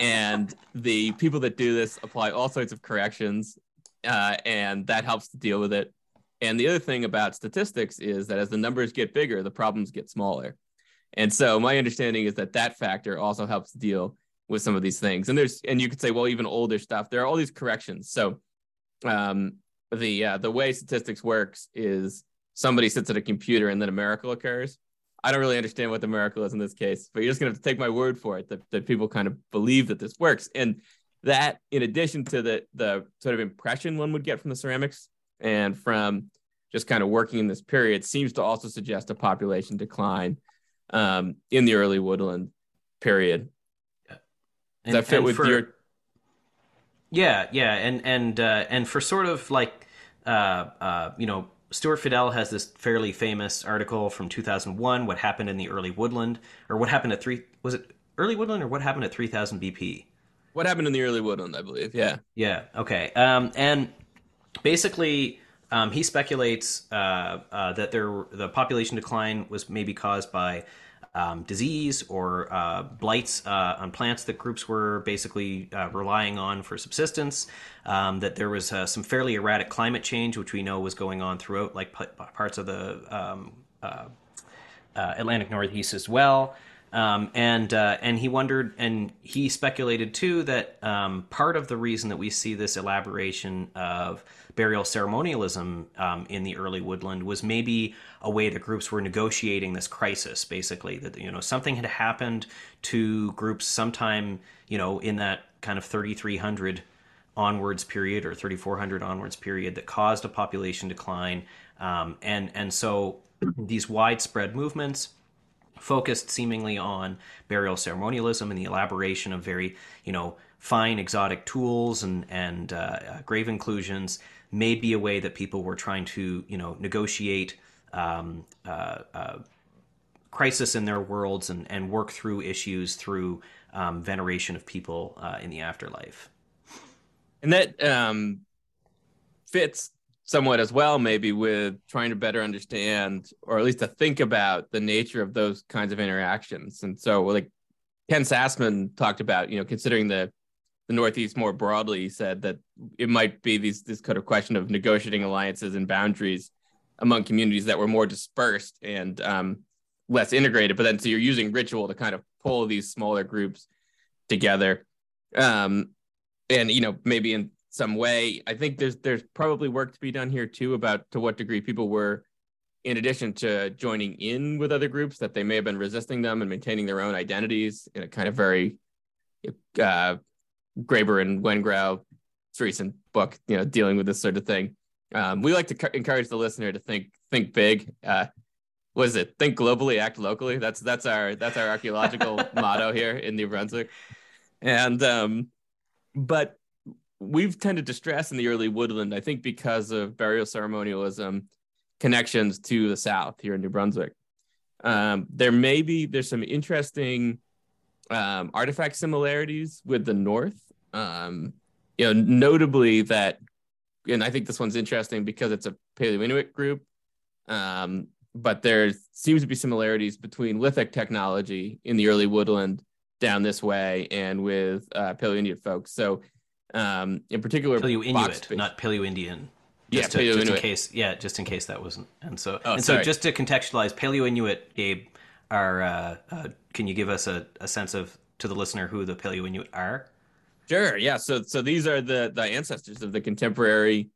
and the people that do this apply all sorts of corrections, uh, and that helps to deal with it. And the other thing about statistics is that as the numbers get bigger, the problems get smaller. And so my understanding is that that factor also helps deal with some of these things. And there's and you could say, well, even older stuff, there are all these corrections. So um, the uh, the way statistics works is somebody sits at a computer and then a miracle occurs. I don't really understand what the miracle is in this case, but you're just gonna have to take my word for it that, that people kind of believe that this works. And that in addition to the the sort of impression one would get from the ceramics and from just kind of working in this period seems to also suggest a population decline um, in the early woodland period. Does and, that fit with for, your Yeah, yeah, and and uh, and for sort of like uh, uh, you know Stuart Fiedel has this fairly famous article from 2001, What Happened in the Early Woodland, or what happened at three, was it early woodland or what happened at 3000 BP? What happened in the early woodland, I believe. Yeah. Yeah. Okay. Um, and basically, um, he speculates uh, uh, that there the population decline was maybe caused by um, disease or uh, blights uh, on plants that groups were basically uh, relying on for subsistence. Um, that there was uh, some fairly erratic climate change, which we know was going on throughout like p- parts of the um, uh, uh, Atlantic Northeast as well. Um, and uh, and he wondered, and he speculated too that um, part of the reason that we see this elaboration of burial ceremonialism um, in the early woodland was maybe a way that groups were negotiating this crisis. Basically, that you know something had happened to groups sometime you know in that kind of 3300 onwards period or 3400 onwards period that caused a population decline, um, and and so *clears throat* these widespread movements focused seemingly on burial ceremonialism and the elaboration of very, you know, fine exotic tools and and uh, uh, grave inclusions may be a way that people were trying to, you know, negotiate um, uh, uh, crisis in their worlds and and work through issues through um, veneration of people uh, in the afterlife. And that um, fits somewhat as well, maybe with trying to better understand or at least to think about the nature of those kinds of interactions. And so, like Ken Sassaman talked about, you know, considering the the Northeast more broadly, said that it might be these this kind of question of negotiating alliances and boundaries among communities that were more dispersed and um, less integrated. But then, so you're using ritual to kind of pull these smaller groups together. Um, and you know, maybe in some way. I think there's there's probably work to be done here too about to what degree people were, in addition to joining in with other groups, that they may have been resisting them and maintaining their own identities in a kind of very uh, Graeber and Wengrow recent book, you know, dealing with this sort of thing. Um, we like to c- encourage the listener to think think big. Uh, what is it? Think globally, act locally. That's that's our that's our archaeological *laughs* motto here in New Brunswick. And um, but we've tended to stress in the early woodland, I think, because of burial ceremonialism connections to the South here in New Brunswick. Um, there may be there's some interesting um, artifact similarities with the North. Um, you know, notably that, and I think this one's interesting because it's a Paleo Inuit group. Um, but there seems to be similarities between lithic technology in the early woodland down this way and with uh, Paleo Inuit folks. So um, in particular, Paleo Inuit, not Paleo Indian. Yeah, to, Paleo Inuit. in case, yeah, just in case that wasn't. And so, oh, and sorry. so, just to contextualize, Paleo Inuit, Gabe, are. Uh, uh, can you give us a, a sense of to the listener who the Paleo Inuit are? Sure. Yeah. So, so these are the the ancestors of the contemporary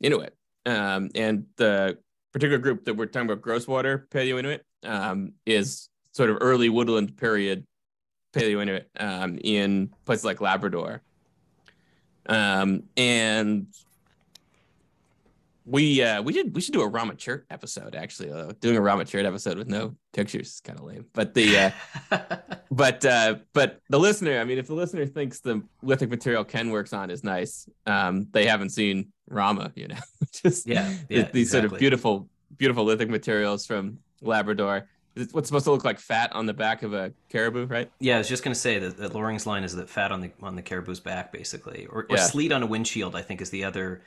Inuit, um, and the particular group that we're talking about, Groswater Paleo Inuit, um, is sort of early woodland period Paleo Inuit um, in places like Labrador. Um, and we uh we should we should do a Ramah Chert episode actually. Uh, doing a Ramah Chert episode with no pictures is kind of lame. But the uh *laughs* but uh but the listener, I mean, if the listener thinks the lithic material Ken works on is nice, um, they haven't seen Ramah, you know, *laughs* just yeah, yeah these exactly. sort of beautiful beautiful lithic materials from Labrador. It's what's supposed to look like fat on the back of a caribou, right? Yeah, I was just gonna say that, that Loring's line is that fat on the on the caribou's back, basically, or, or Yeah. sleet on a windshield. I think is the other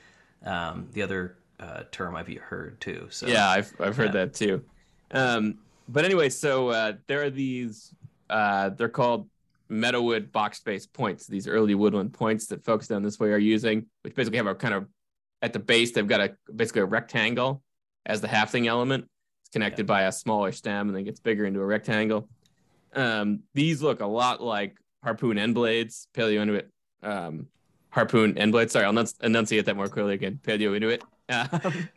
um, the other uh, term I've heard too. So Yeah, I've I've heard Yeah. that too. Um, but anyway, so uh, there are these. Uh, they're called Meadowood box base points. These early woodland points that folks down this way are using, which basically have a kind of at the base they've got a basically a rectangle as the hafting element. It's connected by a smaller stem and then gets bigger into a rectangle. Um, these look a lot like harpoon end blades, Paleo Inuit um, harpoon end blades. Sorry, I'll enunci- enunciate that more clearly again. Paleo Inuit. Um,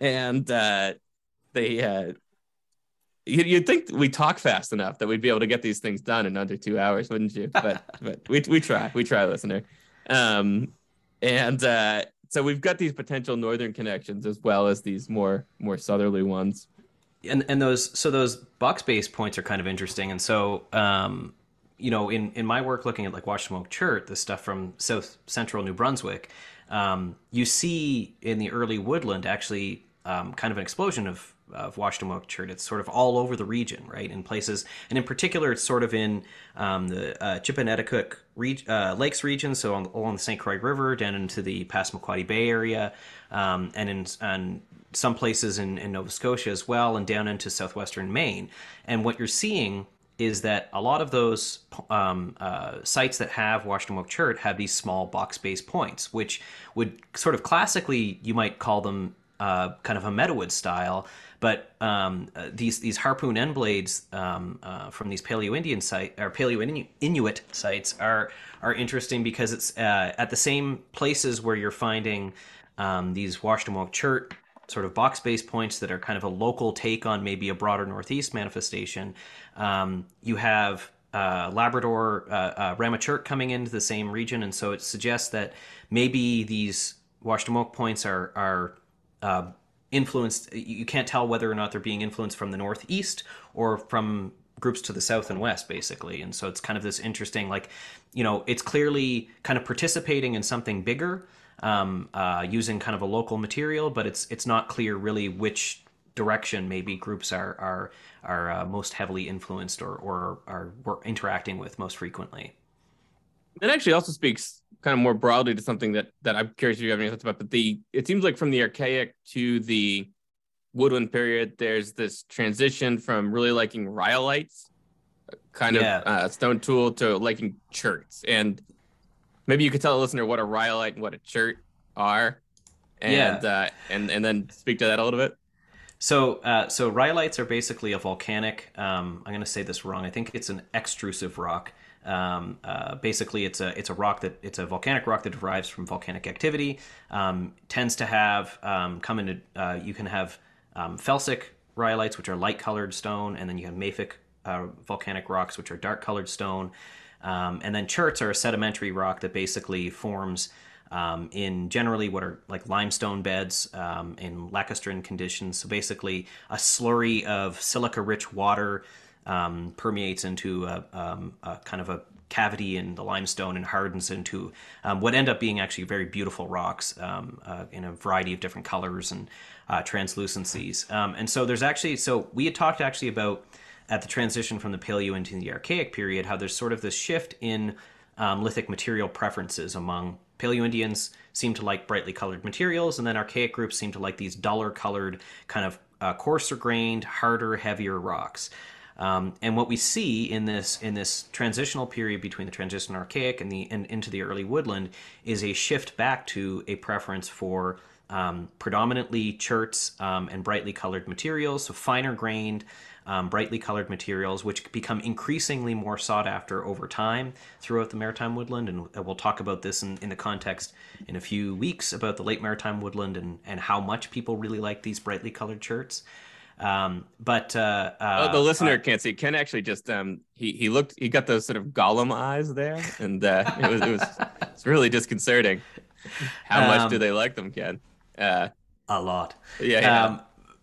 and uh, they, uh, you, you'd think we talk fast enough that we'd be able to get these things done in under two hours, wouldn't you? But *laughs* but we we try, we try, listener. Um, and uh, so we've got these potential northern connections as well as these more more southerly ones. and and those so those box base points are kind of interesting and so um you know in in my work looking at like Washademoak Chert the stuff from south central New Brunswick um you see in the early woodland actually um, kind of an explosion of of Washademoak Chert it's sort of all over the region right in places and in particular it's sort of in um, the uh, reg- uh, Lakes region so on, along the St. Croix River down into the Passamaquoddy Bay area um, and in and some places in, in Nova Scotia as well, and down into southwestern Maine. And what you're seeing is that a lot of those um, uh, sites that have Washademoak Chert have these small box based points, which would sort of classically, you might call them uh, kind of a Meadowood style. But um, uh, these these harpoon end blades um, uh, from these Paleo Indian site or Paleo Inuit sites are are interesting because it's uh, at the same places where you're finding um, these Washademoak Chert sort of box based points that are kind of a local take on maybe a broader Northeast manifestation. Um, you have uh, Labrador uh, uh, Ramah chert coming into the same region, and so it suggests that maybe these Washademoak points are are uh, influenced. You can't tell whether or not they're being influenced from the Northeast or from groups to the south and west basically and so it's kind of this interesting like you know it's clearly kind of participating in something bigger um, uh, using kind of a local material, but it's it's not clear really which direction maybe groups are are are uh, most heavily influenced or or are, interacting with most frequently. It actually also speaks kind of more broadly to something that that I'm curious if you have any thoughts about. But the it seems like from the archaic to the woodland period, there's this transition from really liking rhyolites, kind Yeah. of uh, stone tool, to liking cherts. And maybe you could tell the listener what a rhyolite and what a chert are, and uh, and and then speak to that a little bit. So, uh, so rhyolites are basically a volcanic. Um, I'm going to say this wrong. I think it's an extrusive rock. Um, uh, basically, it's a it's a rock that it's a volcanic rock that derives from volcanic activity. Um, tends to have um, come into uh, you can have um, felsic rhyolites, which are light colored stone, and then you have mafic uh, volcanic rocks, which are dark colored stone. Um, and then cherts are a sedimentary rock that basically forms um, in generally what are like limestone beds um, in lacustrine conditions. So basically, a slurry of silica-rich water um, permeates into a, um, a kind of a cavity in the limestone and hardens into um, what end up being actually very beautiful rocks uh, in a variety of different colors and uh, translucencies. And so there's actually so we had talked actually about at the transition from the Paleo into the Archaic period how there's sort of this shift in um, lithic material preferences among Paleo Indians seem to like brightly colored materials, and then archaic groups seem to like these duller colored, kind of uh, coarser grained, harder, heavier rocks. Um, and what we see in this in this transitional period between the transition archaic and the and into the early woodland is a shift back to a preference for um, predominantly cherts um, and brightly colored materials, so finer grained, um, brightly colored materials, which become increasingly more sought after over time throughout the maritime woodland. And we'll talk about this in, in the context in a few weeks about the late maritime woodland and, and how much people really like these brightly colored cherts. Um, but uh, uh, oh, the listener can't see. Ken actually just um he he looked he got those sort of Gollum eyes there, and uh, it was it was *laughs* it's really disconcerting. How much do Um, they like them, Ken? Uh, a lot. Yeah. yeah.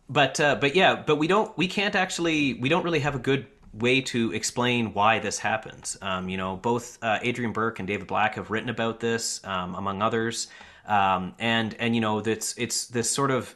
But uh, but yeah, but we don't we can't actually we don't really have a good way to explain why this happens. Um, you know, both uh, Adrian Burke and David Black have written about this, um, among others, um, and and you know that's it's this sort of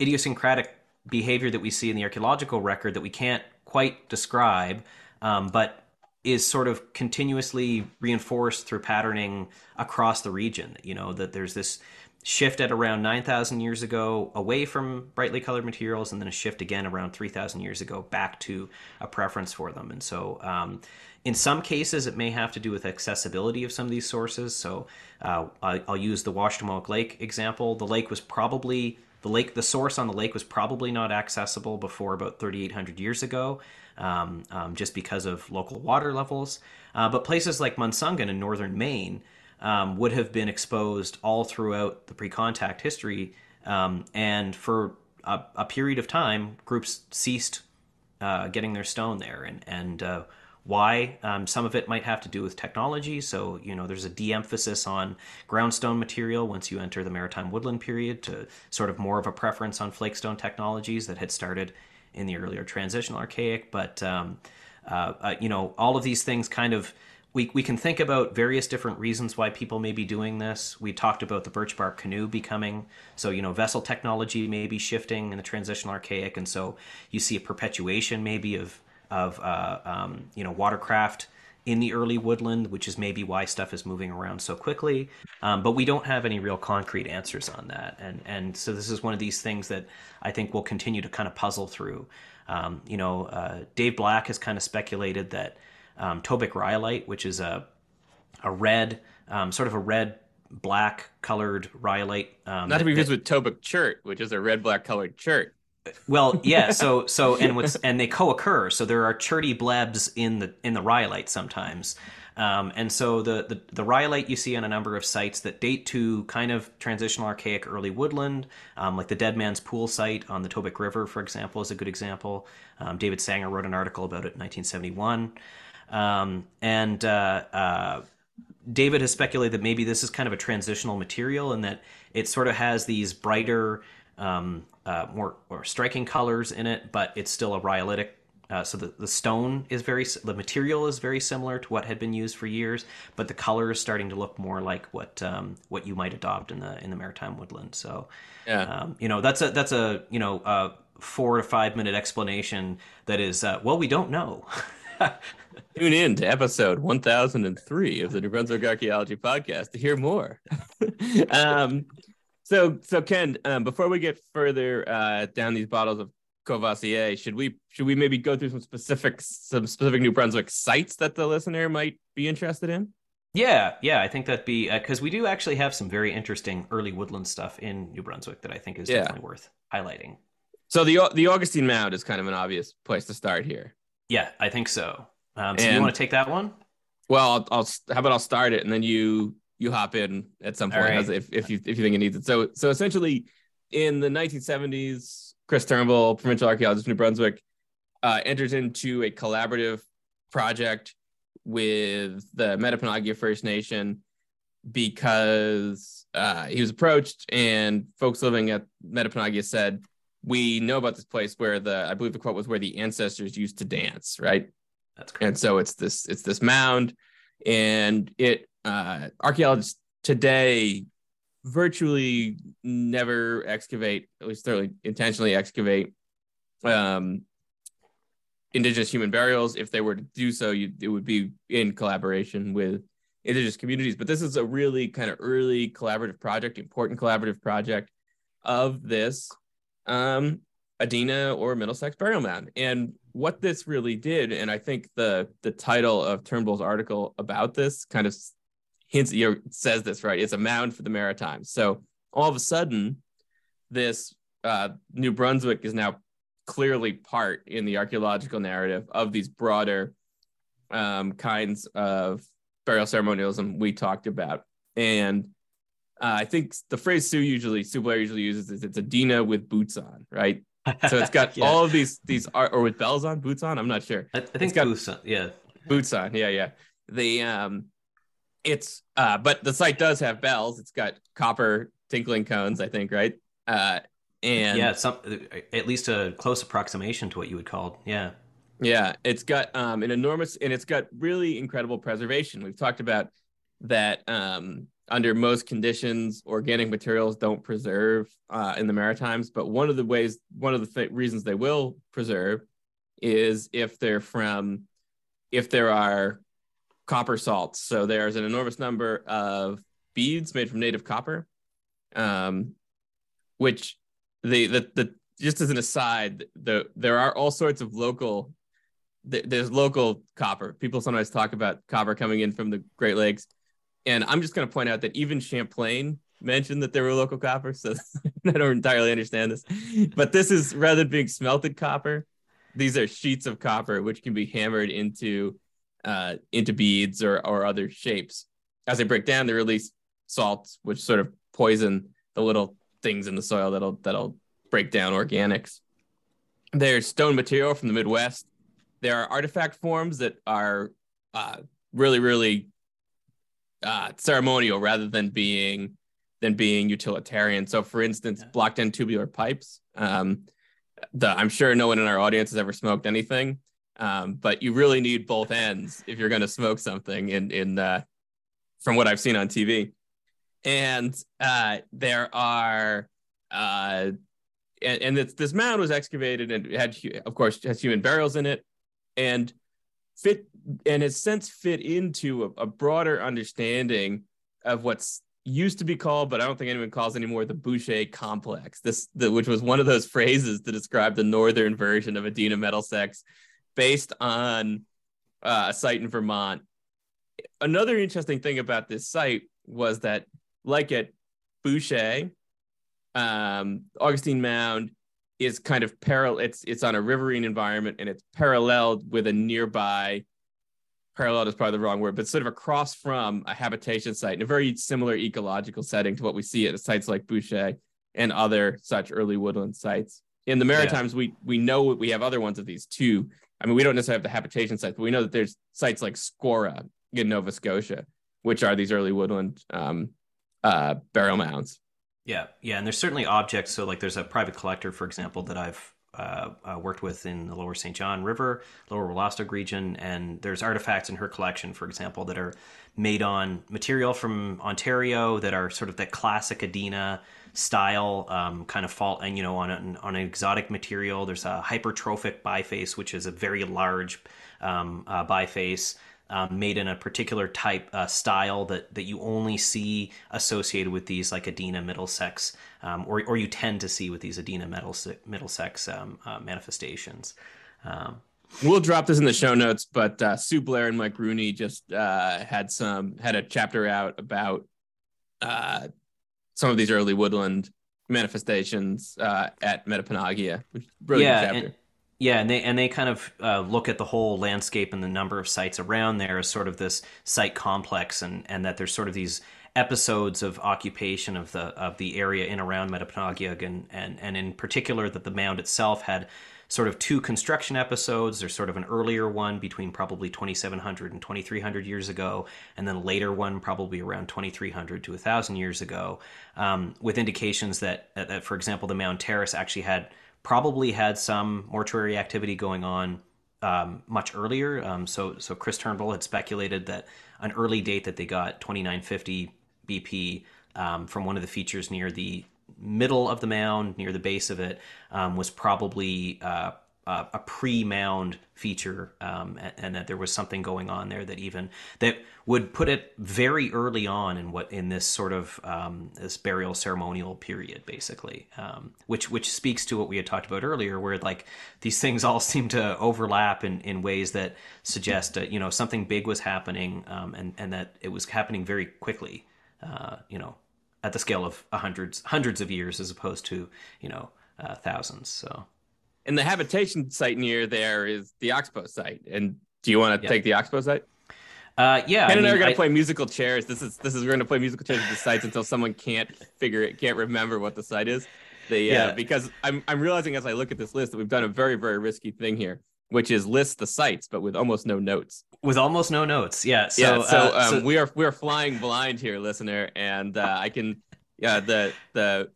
idiosyncratic behavior that we see in the archaeological record that we can't quite describe, um, but is sort of continuously reinforced through patterning across the region. You know that there's this shift at around 9,000 years ago away from brightly colored materials, and then a shift again around 3,000 years ago back to a preference for them. And so, um, in some cases, it may have to do with accessibility of some of these sources. So, uh, I'll use the Washademoak Lake example. The lake was probably the lake, the source on the lake was probably not accessible before about 3,800 years ago, um, um, just because of local water levels. Uh, but places like Munsungun in northern Maine um, would have been exposed all throughout the pre-contact history, um, and for a, a, period of time, groups ceased uh, getting their stone there, and and uh, why? Um, some of it might have to do with technology. So you know, there's a de-emphasis on groundstone material once you enter the maritime woodland period, to sort of more of a preference on flakestone technologies that had started in the earlier transitional archaic. But um, uh, uh, you know, all of these things kind of we, we can think about various different reasons why people may be doing this. We talked about the birch bark canoe becoming so you know vessel technology may be shifting in the transitional archaic, and so you see a perpetuation maybe of of uh, um, you know watercraft in the early woodland, which is maybe why stuff is moving around so quickly. Um, but we don't have any real concrete answers on that, and and so this is one of these things that I think we'll continue to kind of puzzle through. Um, you know, uh, Dave Black has kind of speculated that um, Tobique rhyolite, which is a a red, um, sort of a red black colored rhyolite. Um, Not to be confused with Tobique chert, which is a red black colored chert. Well, yeah. So *laughs* so and what's and they co-occur. So there are cherty blebs in the in the rhyolite sometimes. Um, and so the, the, the rhyolite you see on a number of sites that date to kind of transitional archaic early woodland, um, like the Dead Man's Pool site on the Tobique River, for example, is a good example. Um, David Sanger wrote an article about it in 1971. Um, and uh, uh, David has speculated that maybe this is kind of a transitional material and that it sort of has these brighter, um, uh, more, more striking colors in it, but it's still a rhyolitic. Uh, so the, the stone is very the material is very similar to what had been used for years, but the color is starting to look more like what um, what you might adopt in the in the maritime woodland. So, yeah, um, you know that's a that's a you know a four to five minute explanation that is uh, well we don't know. *laughs* Tune in to episode 1003 of the New Brunswick Archaeology Podcast to hear more. *laughs* um, so, so Ken, um, before we get further uh, down these bottles of Courvoisier, should we should we maybe go through some specific some specific New Brunswick sites that the listener might be interested in? Yeah, yeah, I think that'd be because uh, we do actually have some very interesting early woodland stuff in New Brunswick that I think is yeah. definitely worth highlighting. So the the Augustine Mound is kind of an obvious place to start here. Yeah, I think so. Um, so and, you want to take that one? Well, I'll, I'll, how about I'll start it and then you you hop in at some point right. if, if you if you think it needs it. So so essentially, in the 1970s, Chris Turnbull, provincial archaeologist New Brunswick, uh, enters into a collaborative project with the Metepenagiag First Nation because uh, he was approached and folks living at Metepenagiag said, "We know about this place where the I believe the quote was where the ancestors used to dance, right?" That's correct. And so it's this it's this mound, and it uh, archaeologists today virtually never excavate, at least thoroughly intentionally excavate um, indigenous human burials. If they were to do so, you, it would be in collaboration with indigenous communities. But this is a really kind of early collaborative project, important collaborative project of this um, Adena or Middlesex burial mound. And what this really did, and I think the the title of Turnbull's article about this kind of hints, you says this right. It's a mound for the Maritimes. So all of a sudden, this uh, New Brunswick is now clearly part in the archaeological narrative of these broader um, kinds of burial ceremonialism we talked about. And uh, I think the phrase Sue usually, Sue Blair usually uses is it's Adena with boots on, right? So it's got *laughs* yeah. all of these these art or with bells on, boots on. I'm not sure. I, I think it's got boots on. Yeah, boots on. Yeah, yeah. The um, it's uh, but the site does have bells. It's got copper tinkling cones. I think right. Uh, and yeah, some at least a close approximation to what you would call yeah. Yeah, it's got um, an enormous and it's got really incredible preservation. We've talked about that um, under most conditions, organic materials don't preserve uh, in the Maritimes. But one of the ways, one of the th- reasons they will preserve is if they're from, if there are copper salts. So there's an enormous number of beads made from native copper, um, which the, the the just as an aside, the there are all sorts of local there's local copper. People sometimes talk about copper coming in from the Great Lakes. And I'm just going to point out that even Champlain mentioned that there were local copper. So *laughs* I don't entirely understand this. But this is rather than being smelted copper, these are sheets of copper which can be hammered into uh, into beads or, or other shapes. As they break down, they release salts, which sort of poison the little things in the soil that'll that'll break down organics. There's stone material from the Midwest there are artifact forms that are uh, really, really uh, ceremonial rather than being than being utilitarian. So, for instance, blocked end tubular pipes. Um, the I'm sure no one in our audience has ever smoked anything, um, but you really need both ends if you're going to smoke something. In in uh, from what I've seen on TV, and uh, there are. Uh, and, and this, this mound was excavated and had, of course, has human burials in it and fit and has since fit into a, a broader understanding of what's used to be called, but I don't think anyone calls anymore the Boucher complex. This, the, which was one of those *laughs* phrases to describe the northern version of Adena Middlesex, based on uh, a site in Vermont. Another interesting thing about this site was that, like at Boucher, um, Augustine Mound is kind of parallel. It's it's on a riverine environment and it's paralleled with a nearby. Paralleled is probably the wrong word, but sort of across from a habitation site in a very similar ecological setting to what we see at sites like Boucher and other such early woodland sites. In the Maritimes, yeah. we we know we have other ones of these too. I mean, we don't necessarily have the habitation sites, but we know that there's sites like Scora in Nova Scotia, which are these early woodland um, uh, burial mounds. Yeah, yeah, and there's certainly objects. So, like, there's a private collector, for example, that I've uh, uh, worked with in the Lower St. John River, Lower Wolastoq region, and there's artifacts in her collection, for example, that are made on material from Ontario that are sort of that classic Adena style um, kind of fault, and you know, on an, on an exotic material. There's a hypertrophic biface, which is a very large um, uh, biface um, made in a particular type uh, style that that you only see associated with these like Adena Middlesex, um, or or you tend to see with these Adena Middlesex um, uh, manifestations. Um, we'll drop this in the show notes, but uh, Sue Blair and Mike Rooney just uh, had some had a chapter out about uh, some of these early woodland manifestations uh, at Metepenagiag, which brilliant yeah, chapter. And- yeah, and they and they kind of uh, look at the whole landscape and the number of sites around there as sort of this site complex, and and that there's sort of these episodes of occupation of the of the area in around Metepenagiag, and and and in particular that the mound itself had sort of two construction episodes. There's sort of an earlier one between probably 2700 and 2300 years ago, and then later one probably around 2300 to 1000 years ago, um, with indications that, that, for example, the Mound Terrace actually had probably had some mortuary activity going on um, much earlier. Um, so, so Chris Turnbull had speculated that an early date that they got 2950 BP um, from one of the features near the middle of the mound, near the base of it, um, was probably uh, uh, a pre-mound feature, um, and, and, that there was something going on there that even that would put it very early on in what in this sort of um, this burial ceremonial period, basically, um, which which speaks to what we had talked about earlier, where like these things all *laughs* seem to overlap in, in ways that suggest uh, you know something big was happening, um, and and that it was happening very quickly, uh, you know, at the scale of hundreds hundreds of years as opposed to you know uh, thousands. So. And the habitation site near there is the Oxbow site. And do you want to take the Oxbow site? Uh, yeah. Ken I and I are gonna I, play musical chairs. This is this is we're gonna play musical chairs at the sites until someone can't figure it, can't remember what the site is. They, uh, yeah. because I'm I'm realizing as I look at this list that we've done a very very risky thing here, which is list the sites but with almost no notes. With almost no notes, yeah. So, yeah, so, uh, um, so... we are we are flying blind here, listener, and uh, I can yeah the the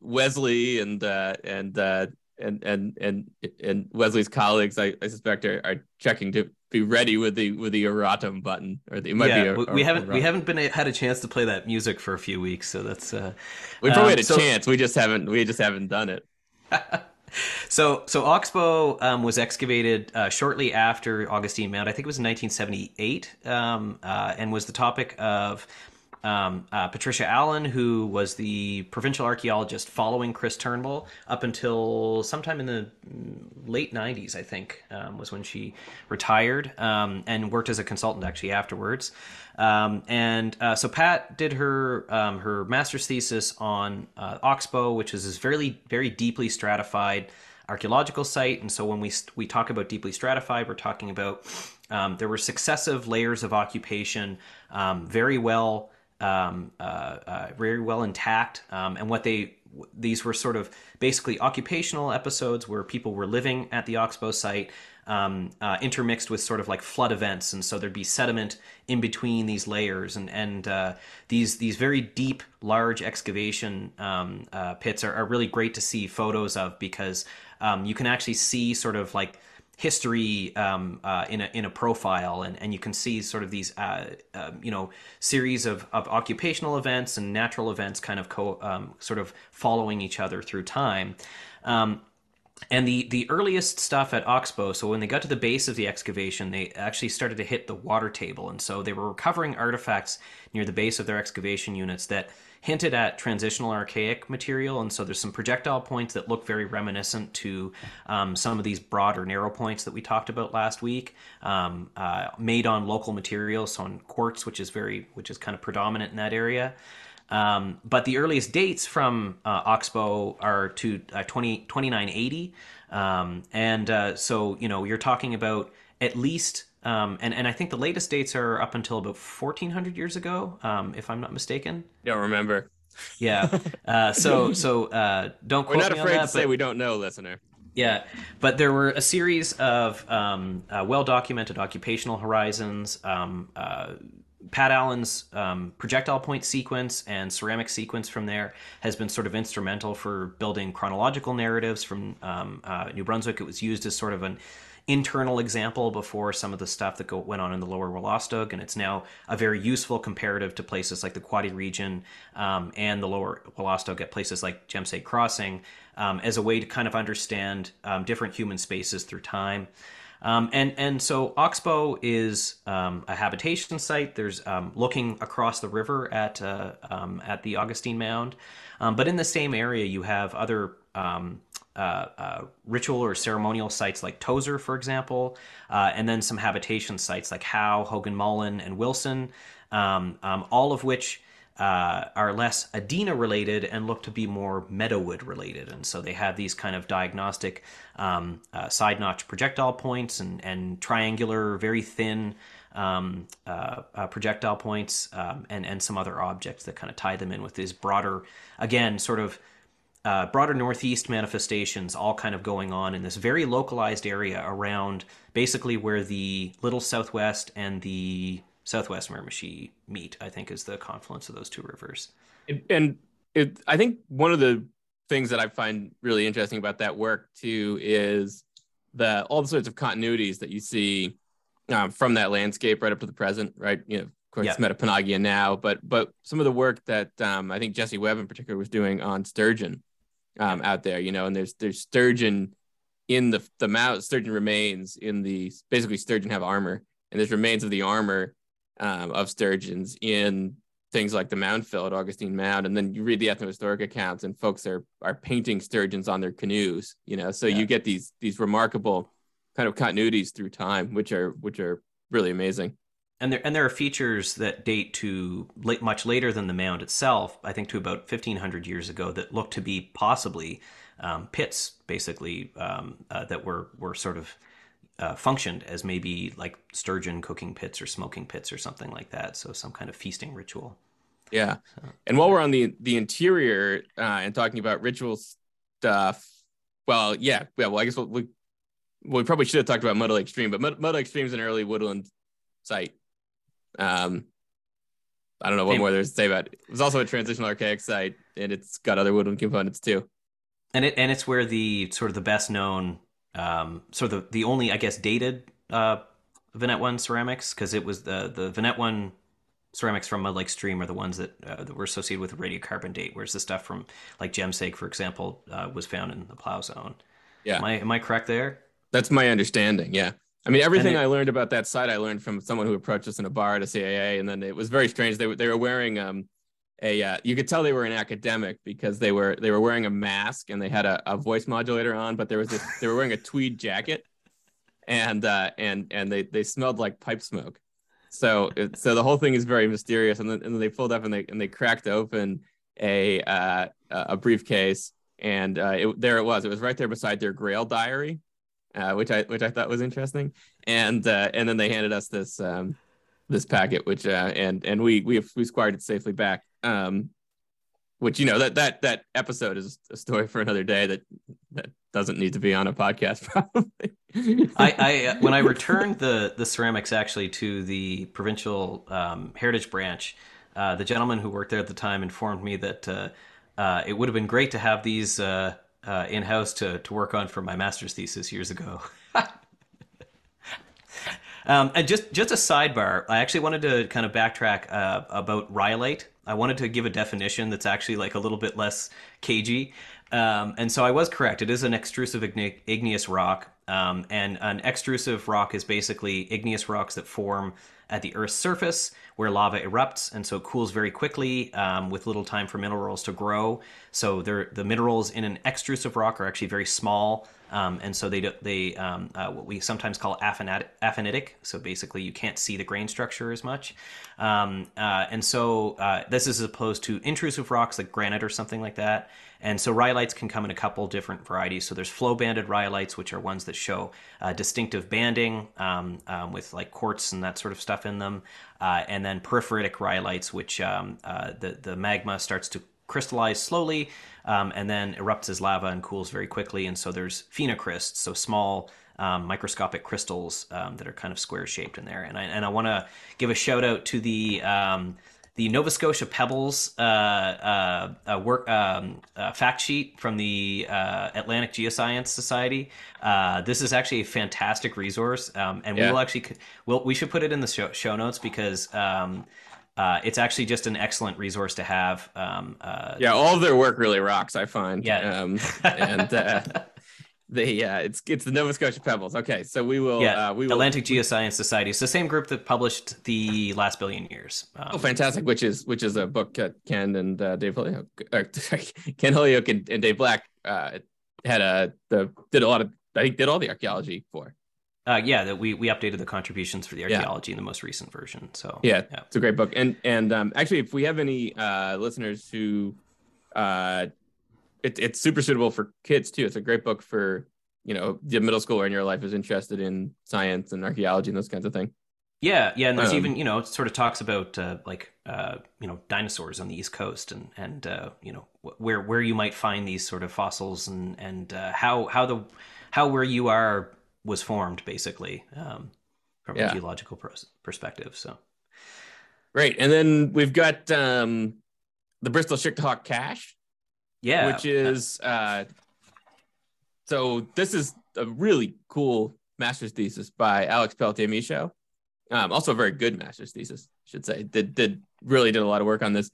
Wesley and uh, and uh, and and and and Wesley's colleagues, I, I suspect, are, are checking to be ready with the with the erratum button, or the, it might yeah, be. A, we, we haven't we haven't been had a chance to play that music for a few weeks, so that's. Uh, we probably um, had a so, chance. We just haven't. We just haven't done it. *laughs* so so Oxbow um, was excavated uh, shortly after Augustine Mound. I think it was in 1978, um, uh, and was the topic of um, uh, Patricia Allen, who was the provincial archaeologist following Chris Turnbull up until sometime in the late 90s, I think, um, was when she retired um, and worked as a consultant actually afterwards. Um, and uh, so Pat did her um, her master's thesis on uh, Oxbow, which is this very very deeply stratified archaeological site. And so when we we talk about deeply stratified, we're talking about um, there were successive layers of occupation, very well um, uh, uh, very well intact. Um, and what they these were sort of basically occupational episodes where people were living at the Oxbow site, um, uh, intermixed with sort of like flood events, and so there'd be sediment in between these layers, and and uh, these these very deep, large excavation um, uh, pits are, are, really great to see photos of because um, you can actually see sort of like history um, uh, in a in a profile, and, and you can see sort of these uh, uh, you know series of, of occupational events and natural events kind of co um, sort of following each other through time. Um, and the the earliest stuff at Oxbow, so when they got to the base of the excavation, they actually started to hit the water table, and so they were recovering artifacts near the base of their excavation units that hinted at transitional archaic material, and so there's some projectile points that look very reminiscent to um, some of these broader narrow points that we talked about last week, um, uh, made on local materials, so on quartz, which is very, which is kind of predominant in that area. Um, but the earliest dates from uh, Oxbow are to uh, 20, 2980. Um, and uh, so, you know, you're talking about at least um, and and I think the latest dates are up until about 1400 years ago, um, if I'm not mistaken. Don't remember. Yeah. *laughs* Uh, so so uh, don't. We're not afraid that, to say we don't know, listener. Yeah, but there were a series of um, uh, well documented occupational horizons. Um, uh, Pat Allen's um, projectile point sequence and ceramic sequence from there has been sort of instrumental for building chronological narratives from um, uh, New Brunswick. It was used as sort of an internal example before some of the stuff that go, went on in the lower Wolastoq, and it's now a very useful comparative to places like the Quoddy region um, and the lower Wolastoq at places like Jemseg Crossing um, as a way to kind of understand um, different human spaces through time. Um, and and so Oxbow is um, a habitation site. There's um, looking across the river at uh, um, at the Augustine Mound, um, but in the same area you have other uh, uh, ritual or ceremonial sites like Tozer, for example, uh, and then some habitation sites like Howe, Hogan Mullen, and Wilson, um, um, all of which uh, are less Adena related and look to be more Meadowood related. And so they have these kind of diagnostic um, uh, side notch projectile points and, and triangular, very thin. Um, uh, projectile points um, and and some other objects that kind of tie them in with these broader, again, sort of uh, broader Northeast manifestations all kind of going on in this very localized area around basically where the Little Southwest and the Southwest Miramichi meet, I think is the confluence of those two rivers. And it, I think one of the things that I find really interesting about that work too is the all the sorts of continuities that you see um, from that landscape right up to the present, right? You know, of course, yeah. it's Metepenagiag now, but but some of the work that um, I think Jesse Webb in particular was doing on sturgeon um, out there, you know, and there's there's sturgeon in the the mount sturgeon remains in the basically sturgeon have armor and there's remains of the armor um, of sturgeons in things like the mound fill at Augustine Mound, and then you read the ethnohistoric accounts, and folks are are painting sturgeons on their canoes, you know. So yeah. you get these these remarkable kind of continuities through time, which are which are really amazing and there and there are features that date to late, much later than the mound itself. I think to about 1500 years ago that look to be possibly um, pits, basically um, uh, that were were sort of uh, functioned as maybe like sturgeon cooking pits or smoking pits or something like that. So some kind of feasting ritual. Yeah, so, and while we're on the the interior uh, and talking about ritual stuff, well, yeah, yeah. Well, I guess we'll, we we probably should have talked about Mud Lake Stream, but Mud Lake Stream is an early woodland site um, I don't know what more there's to say about it. It was also a transitional archaic site, and it's got other woodland components too. And it and it's where the sort of the best known, um, sort of the, the only I guess dated uh, Vinette One ceramics because it was the the Vinette One ceramics from Mud Lake Stream are the ones that, uh, that were associated with the radiocarbon date, whereas the stuff from like Jemseg, for example, uh, was found in the plow zone. Yeah, am I am I correct there? That's my understanding. Yeah. I mean, everything it, I learned about that site, I learned from someone who approached us in a bar at a CAA, and then it was very strange. They were they were wearing um a uh, you could tell they were an academic because they were they were wearing a mask and they had a, a voice modulator on, but there was this they were wearing a tweed jacket, and uh, and and they they smelled like pipe smoke. So it, so the whole thing is very mysterious, and then and then they pulled up and they and they cracked open a uh, a briefcase, and uh, it, there it was. It was right there beside their Grail diary uh, which I which I thought was interesting. And uh, and then they handed us this um, this packet, which uh, and and we we we squired it safely back. Um, which you know that that that episode is a story for another day that that doesn't need to be on a podcast *laughs* probably. I, I uh, when I returned the the ceramics actually to the provincial um, heritage branch, uh, the gentleman who worked there at the time informed me that uh, uh, it would have been great to have these uh, in house to to work on for my master's thesis years ago. *laughs* um, and just just a sidebar, I actually wanted to kind of backtrack uh, about rhyolite. I wanted to give a definition that's actually like a little bit less cagey. Um, and so I was correct. It is an extrusive igneous rock. Um, and an extrusive rock is basically igneous rocks that form at the Earth's surface where lava erupts, and so it cools very quickly um, with little time for minerals to grow. So the minerals in an extrusive rock are actually very small, um, and so they they um, uh, what we sometimes call aphanitic. So basically, you can't see the grain structure as much. Um, uh, and so uh, this is opposed to intrusive rocks like granite or something like that. And so rhyolites can come in a couple different varieties. So there's flow banded rhyolites, which are ones that show uh, distinctive banding um, um, with like quartz and that sort of stuff in them. Uh, and then porphyritic rhyolites, which um, uh, the, the magma starts to crystallize slowly um, and then erupts as lava and cools very quickly. And so there's phenocrysts, so small um, microscopic crystals um, that are kind of square shaped in there. And I, and I want to give a shout out to the um, the Nova Scotia Pebbles uh, uh, uh, work um, uh, fact sheet from the uh, Atlantic Geoscience Society. Uh, this is actually a fantastic resource, um, and yeah. we will actually we'll, we should put it in the show, show notes because. Um, it's actually just an excellent resource to have. Um, yeah, all of their work really rocks. I find. Yeah, um, *laughs* and the uh, it's it's the Nova Scotia Pebbles. Okay, so we will. Yeah, uh, we will... Atlantic Geoscience Society. It's the same group that published the Last Billion Years. Um, oh, fantastic! Which is which is a book that Ken and uh, Dave Holyoke, uh, *laughs* Ken Holyoke and, and, Dave Black uh, had a the did a lot of I think did all the archaeology for. Uh, yeah, that we we updated the contributions for the archaeology yeah. in the most recent version. So yeah, yeah, it's a great book. And and um, actually, if we have any uh, listeners who uh, it, it's super suitable for kids too. It's a great book for you know the middle schooler in your life is interested in science and archaeology and those kinds of things. Yeah, yeah, and there's um, even you know it sort of talks about uh, like uh, you know dinosaurs on the east coast and and uh, you know where where you might find these sort of fossils and and uh, how how the how where you are was formed basically um, from yeah. a geological pros- perspective. So great, and then we've got um, the Bristol Shiktehawk cache yeah, which is uh, so this is a really cool master's thesis by Alex Pelletier Michaud. Um, also a very good master's thesis, I should say. Did did really did a lot of work on this.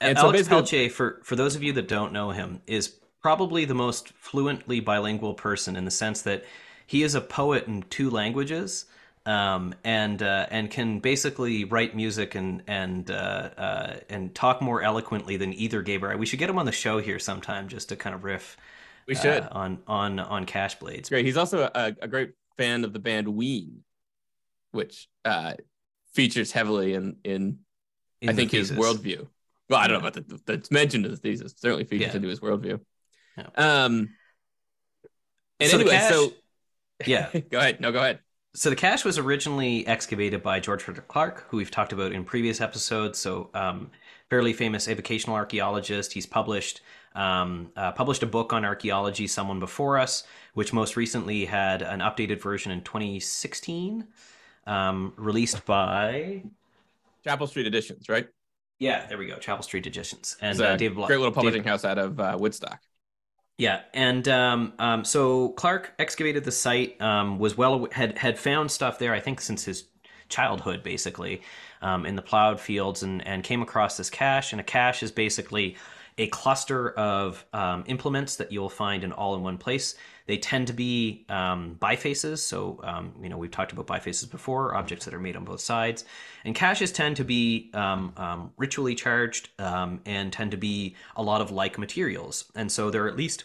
And Alex so Pelletier, for for those of you that don't know him, is probably the most fluently bilingual person in the sense that he is a poet in two languages um, and uh, and can basically write music and and uh, uh, and talk more eloquently than either Gaber. We should get him on the show here sometime just to kind of riff. We should uh, on on on Cache Blades. Great. He's also a, a great fan of the band Ween, which uh, features heavily in in, in I think thesis. his worldview. Well, I don't know about the, that's mentioned in the thesis. Certainly features yeah. into his worldview. Yeah. Um. And so anyway, so yeah, *laughs* go ahead. No, go ahead. So the cache was originally excavated by George Frederick Clarke, who we've talked about in previous episodes. So um, fairly famous avocational archaeologist. He's published um, uh, published a book on archaeology, Someone Before Us, which most recently had an updated version in 2016, um, released by Chapel Street Editions, right? Yeah, there we go. Chapel Street Editions and uh, David Bla- great little David- publishing house out of uh, Woodstock. Yeah, and um, um, so Clarke excavated the site, um, was well had had found stuff there. I think since his childhood, basically, um, in the plowed fields, and and came across this cache. And a cache is basically a cluster of um, implements that you'll find in all in one place. They tend to be um, bifaces, so you know we've talked about bifaces before, objects that are made on both sides, and caches tend to be ritually charged and tend to be a lot of like materials, and so there are at least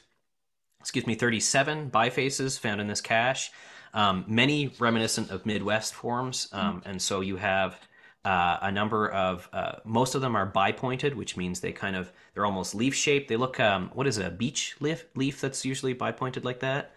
excuse me, 37 bifaces found in this cache, um, many reminiscent of Midwest forms. Um, and so you have uh, a number of, uh, most of them are bipointed, which means they kind of, they're almost leaf shaped. They look, um, what is it, a beech leaf, leaf that's usually bipointed like that?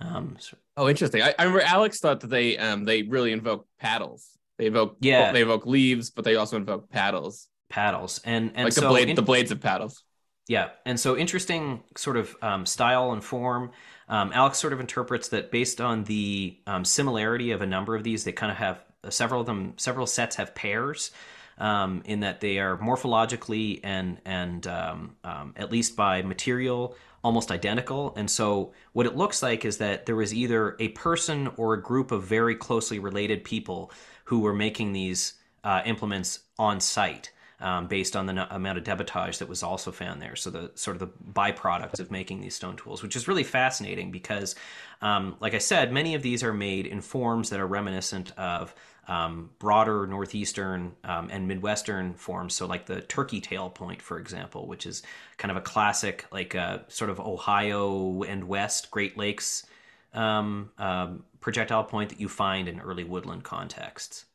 Um, so- Oh, interesting. I, I remember Alex thought that they um they really invoke paddles. They evoke Yeah. they evoke leaves, but they also invoke paddles, paddles. And, and like so the blade in- the blades of paddles. Yeah, and so interesting sort of um, style and form. Um, Alex sort of interprets that based on the um, similarity of a number of these, they kind of have uh, several of them. Several sets have pairs, um, in that they are morphologically and and um, um, at least by material almost identical. And so what it looks like is that there was either a person or a group of very closely related people who were making these uh, implements on site um, based on the amount of debitage that was also found there. So the sort of the byproducts of making these stone tools, which is really fascinating because, um, like I said, many of these are made in forms that are reminiscent of um, broader northeastern um, and midwestern forms. So like the turkey tail point, for example, which is kind of a classic, like uh, sort of Ohio and West Great Lakes um, um, projectile point that you find in early woodland contexts.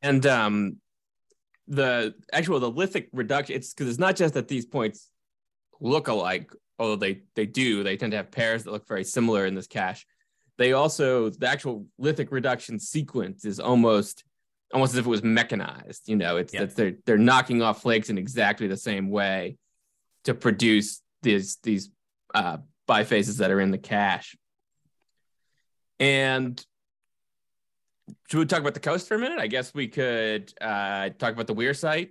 And um the actual the lithic reduction it's because it's not just that these points look alike, although they they do, they tend to have pairs that look very similar in this cache. They also the actual lithic reduction sequence is almost almost as if it was mechanized. You know, it's Yeah. that they're they're knocking off flakes in exactly the same way to produce these these uh bifaces that are in the cache. And should we talk about the coast for a minute? I guess we could uh, talk about the Weir site,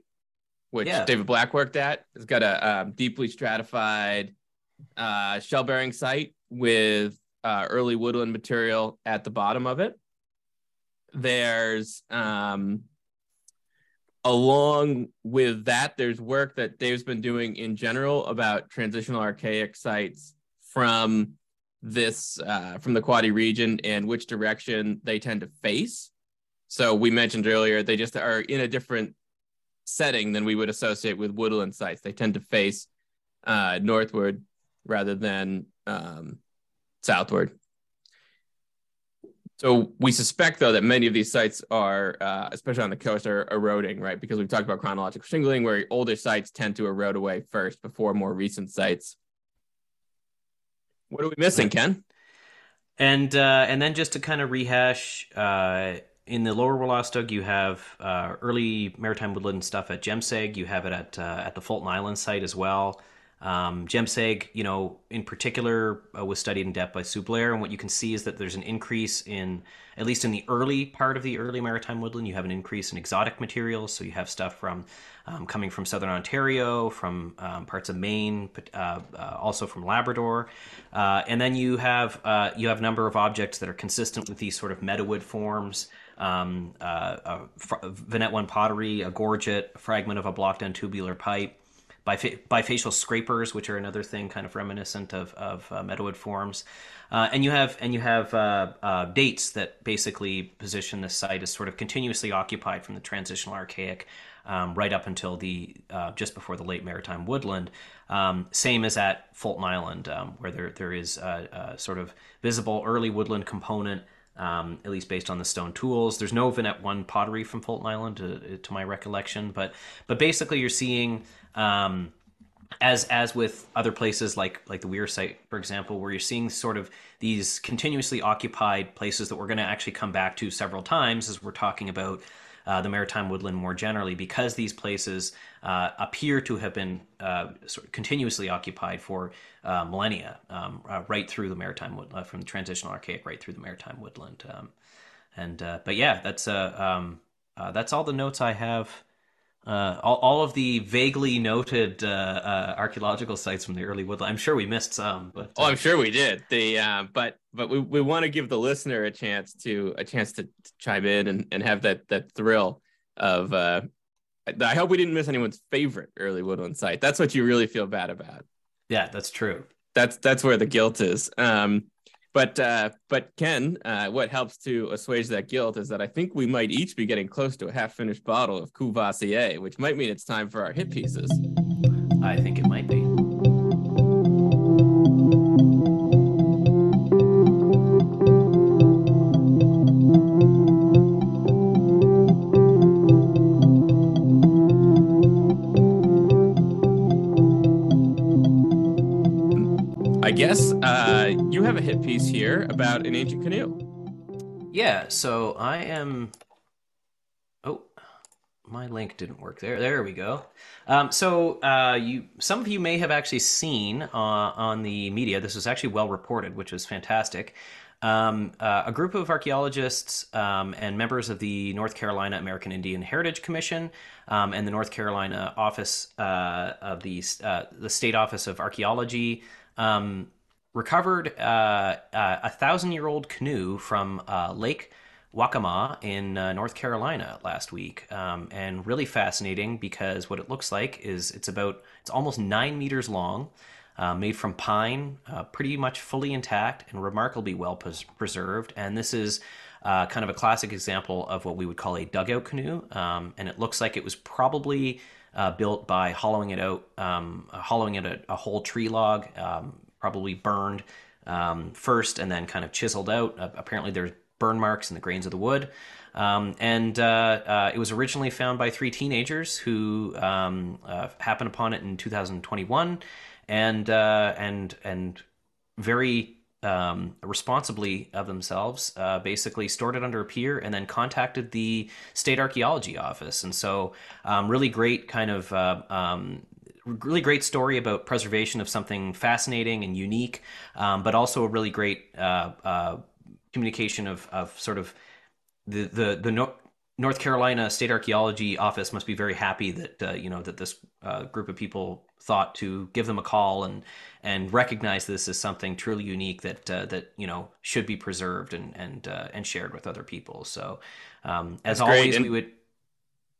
which Yeah. David Black worked at. It's got a um, deeply stratified uh, shell bearing site with uh, early woodland material at the bottom of it. There's um, along with that, there's work that Dave's been doing in general about transitional archaic sites from this uh, from the Quoddy region and which direction they tend to face. So we mentioned earlier they just are in a different setting than we would associate with woodland sites. They tend to face uh, northward rather than um, southward. So we suspect, though, that many of these sites are, uh, especially on the coast, are eroding, right? Because we've talked about chronological shingling, where older sites tend to erode away first before more recent sites. What are we missing, Ken? And uh, and then just to kind of rehash, uh, in the lower Wolastoq, you have uh, early maritime woodland stuff at Jemseg. You have it at uh, at the Fulton Island site as well. Um, Jemseg, you know, in particular, uh, was studied in depth by Sue Blair, and what you can see is that there's an increase in, at least in the early part of the early maritime woodland, you have an increase in exotic materials. So you have stuff from um, coming from southern Ontario, from um, parts of Maine, uh, uh, also from Labrador, uh, and then you have uh, you have a number of objects that are consistent with these sort of meadowood forms. Um, uh, a fr- Vinette one pottery, a gorget, a fragment of a blocked end tubular pipe, bifa- bifacial scrapers, which are another thing kind of reminiscent of, of uh, meadowood forms, uh, and you have and you have uh, uh, dates that basically position this site as sort of continuously occupied from the transitional archaic um, right up until the uh, just before the late maritime woodland. Um, same as at Fulton Island, um, where there there is a, a sort of visible early woodland component. Um, at least based on the stone tools. There's no Vinette one pottery from Fulton Island, to, to my recollection, but but basically you're seeing um, as as with other places like like the Weir site, for example, where you're seeing sort of these continuously occupied places that we're going to actually come back to several times as we're talking about uh, the maritime woodland more generally, because these places uh, appear to have been uh, sort of continuously occupied for uh, millennia, um, uh, right through the maritime wood, uh, from the transitional archaic right through the maritime woodland. Um, and but yeah, that's um, that's all the notes I have Uh, all, all of the vaguely noted uh, uh, archaeological sites from the early woodland. I'm sure we missed some, but oh, I'm sure we did. The uh, but but we, we want to give the listener a chance to a chance to, to chime in and, and have that that thrill of. Uh, I hope we didn't miss anyone's favorite early woodland site. That's what you really feel bad about. Yeah, that's true. That's that's where the guilt is. Um, but uh, but Ken, uh, what helps to assuage that guilt is that I think we might each be getting close to a half finished bottle of Courvoisier, which might mean it's time for our hit pieces. I think it might be. I guess uh, have a hit piece here about an ancient canoe. Yeah, so I am. Oh, my link didn't work there. There we go. Um, so uh, you, some of you may have actually seen uh, on the media. This was actually well reported, which was fantastic. Um, uh, a group of archaeologists um, and members of the North Carolina American Indian Heritage Commission um, and the North Carolina Office uh, of the uh, the State Office of Archaeology um, recovered uh, uh, a thousand year old canoe from uh, Lake Waccamaw in uh, North Carolina last week, um, and really fascinating because what it looks like is it's about it's almost nine meters long, uh, made from pine, uh, pretty much fully intact and remarkably well pres- preserved. And this is kind of a classic example of what we would call a dugout canoe, um, and it looks like it was probably uh, built by hollowing it out, um, hollowing it a, a, whole tree log, um, probably burned um, first and then kind of chiseled out. Uh, apparently, there's burn marks in the grains of the wood. Um, and uh, uh, it was originally found by three teenagers who um, uh, happened upon it in 2021, and uh, and and very um, responsibly of themselves, uh, basically stored it under a pier and then contacted the state archaeology office. And so, um, really great kind of. Uh, um, really great story about preservation of something fascinating and unique, um, but also a really great uh, uh, communication of, of sort of the the the no- North Carolina State Archaeology Office must be very happy that uh, you know that this uh, group of people thought to give them a call and and recognize this as something truly unique that uh, that you know should be preserved and and uh, and shared with other people. So um, as always, and, we would.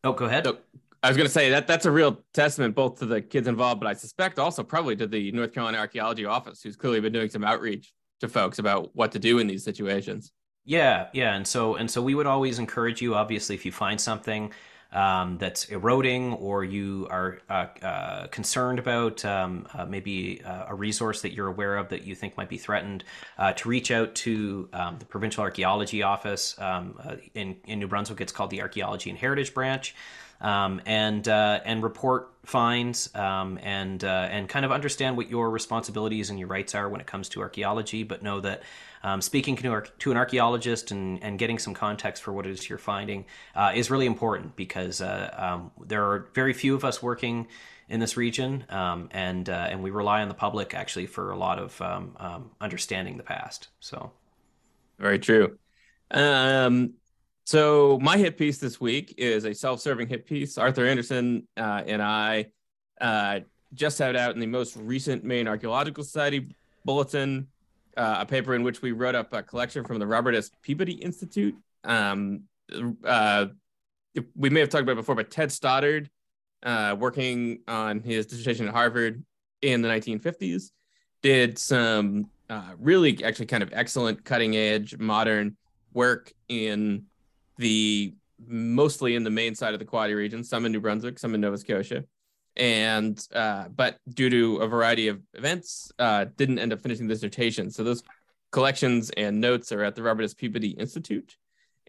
Oh, go ahead. So, I was going to say that that's a real testament both to the kids involved, but I suspect also probably to the North Carolina Archaeology Office, who's clearly been doing some outreach to folks about what to do in these situations. Yeah, yeah, and so and so we would always encourage you. Obviously, if you find something um, that's eroding or you are uh, uh, concerned about um, uh, maybe uh, a resource that you're aware of that you think might be threatened, uh, to reach out to um, the Provincial Archaeology Office um, uh, in, in New Brunswick. It's called the Archaeology and Heritage Branch. Um, and and report finds um, and and kind of understand what your responsibilities and your rights are when it comes to archaeology, but know that um, speaking to, to, an archaeologist and, and, getting some context for what it is you're finding uh, is really important because uh, um, there are very few of us working in this region, um, and uh, and we rely on the public actually for a lot of um, understanding the past. So, very true. Um, so my hit piece this week is a self-serving hit piece. Arthur Anderson uh, and I uh, just had out in the most recent Maine Archaeological Society bulletin uh, a paper in which we wrote up a collection from the Robert S. Peabody Institute. Um, uh, we may have talked about it before, but Ted Stoddard, uh, working on his dissertation at Harvard in the 1950s, did some uh, really actually kind of excellent cutting edge modern work in the mostly in the Maine side of the Quoddy region, some in New Brunswick, some in Nova Scotia and uh, but due to a variety of events, uh, didn't end up finishing the dissertation. So those collections and notes are at the Robert S. Peabody Institute,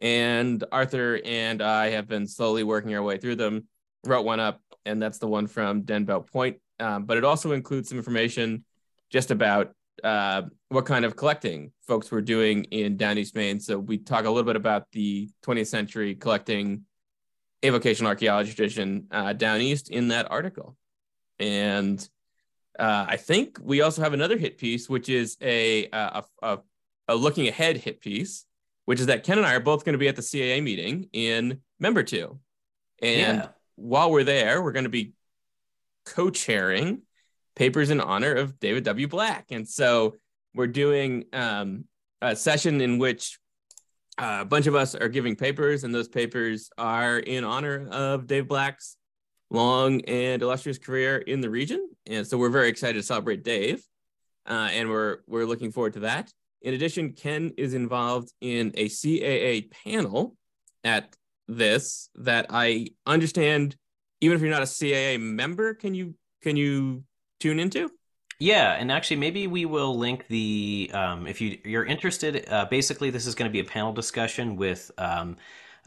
and Arthur and I have been slowly working our way through them. Wrote one up, and that's the one from Denbout Point. Um, but it also includes some information just about uh, what kind of collecting folks were doing in down east Maine. So we talk a little bit about the 20th century collecting avocational archaeology tradition uh, down east in that article. And uh, I think we also have another hit piece, which is a, a, a, a, looking ahead hit piece, which is that Ken and I are both going to be at the CAA meeting in Membertou. And yeah. while we're there, we're going to be co-chairing papers in honor of David W. Black, and so we're doing um, a session in which uh, a bunch of us are giving papers, and those papers are in honor of Dave Black's long and illustrious career in the region. And so we're very excited to celebrate Dave, uh, and we're we're looking forward to that. In addition, Ken is involved in a CAA panel at this that I understand. Even if you're not a CAA member, can you can you tune into? Yeah, and actually, maybe we will link the um, if you you're interested. Uh, basically, this is going to be a panel discussion with um,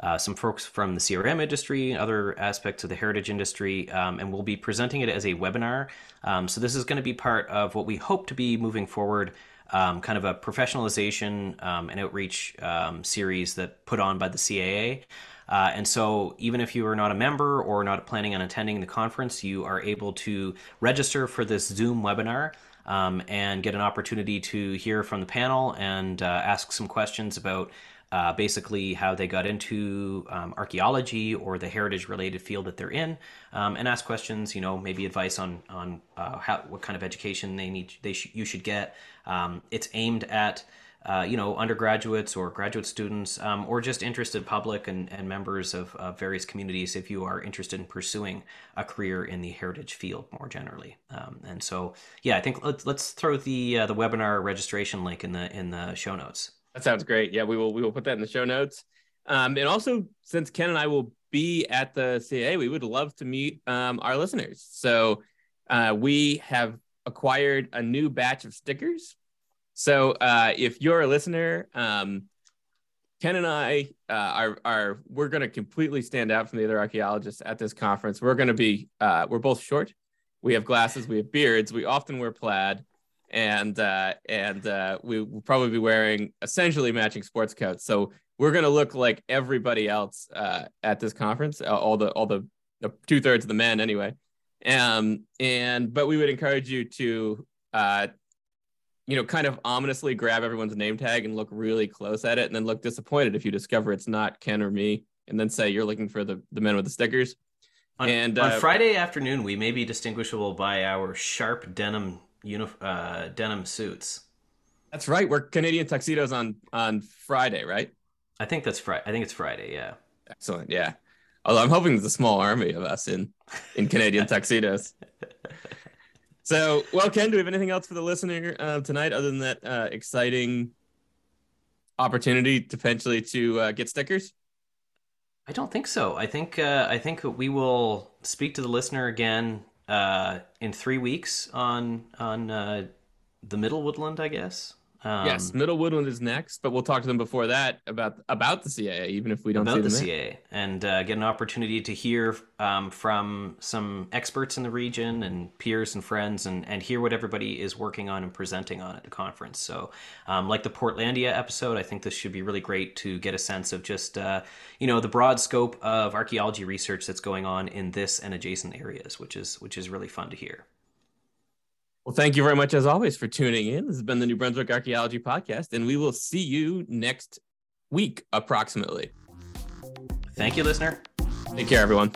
uh, some folks from the CRM industry, other aspects of the heritage industry, um, and we'll be presenting it as a webinar. Um, so this is going to be part of what we hope to be moving forward. Um, kind of a professionalization um, and outreach series that put on by the CAA. Uh, and so, even if you are not a member or not planning on attending the conference, you are able to register for this Zoom webinar um, and get an opportunity to hear from the panel and uh, ask some questions about uh, basically how they got into um, archaeology or the heritage related field that they're in, um, and ask questions. You know, maybe advice on on uh, how what kind of education they need they sh- you should get. Um, it's aimed at uh, you know, undergraduates or graduate students, um, or just interested public and, and members of, various communities if you are interested in pursuing a career in the heritage field more generally. Um, and so, yeah, I think let's let's throw the uh, the webinar registration link in the in the show notes. That sounds great. Yeah, we will we will put that in the show notes. Um, and also, since Ken and I will be at the CA, we would love to meet um, our listeners. So uh, we have acquired a new batch of stickers so uh, if you're a listener, um, Ken and I uh, are are we're going to completely stand out from the other archaeologists at this conference. We're going to be uh, we're both short. We have glasses. We have beards. We often wear plaid, and uh, and uh, we will probably be wearing essentially matching sports coats. So we're going to look like everybody else uh, at this conference. Uh, all the all the, two thirds of the men anyway. Um, and but we would encourage you to you know, kind of ominously grab everyone's name tag and look really close at it, and then look disappointed if you discover it's not Ken or me, and then say you're looking for the the men with the stickers. On, and on uh, Friday afternoon, we may be distinguishable by our sharp denim uni- uh, denim suits. That's right. We're Canadian tuxedos on on Friday, right? I think that's Friday. I think it's Friday. Yeah. Excellent. Yeah. Although I'm hoping there's a small army of us in in Canadian tuxedos. *laughs* So, well, Ken, do we have anything else for the listener uh, tonight other than that uh, exciting opportunity to potentially to uh, get stickers? I don't think so. I think uh, I think we will speak to the listener again uh, in three weeks on on uh, the Middle Woodland, I guess. Um, yes, Middle Woodland is next, but we'll talk to them before that about about the CAA, even if we don't about the CAA, and uh, get an opportunity to hear um, from some experts in the region and peers and friends, and and hear what everybody is working on and presenting on at the conference. So, um, like the Portlandia episode, I think this should be really great to get a sense of just uh, you know the broad scope of archaeology research that's going on in this and adjacent areas, which is which is really fun to hear. Well, thank you very much, as always, for tuning in. This has been the New Brunswick Archaeology Podcast, and we will see you next week, approximately. Thank you, listener. Take care, everyone.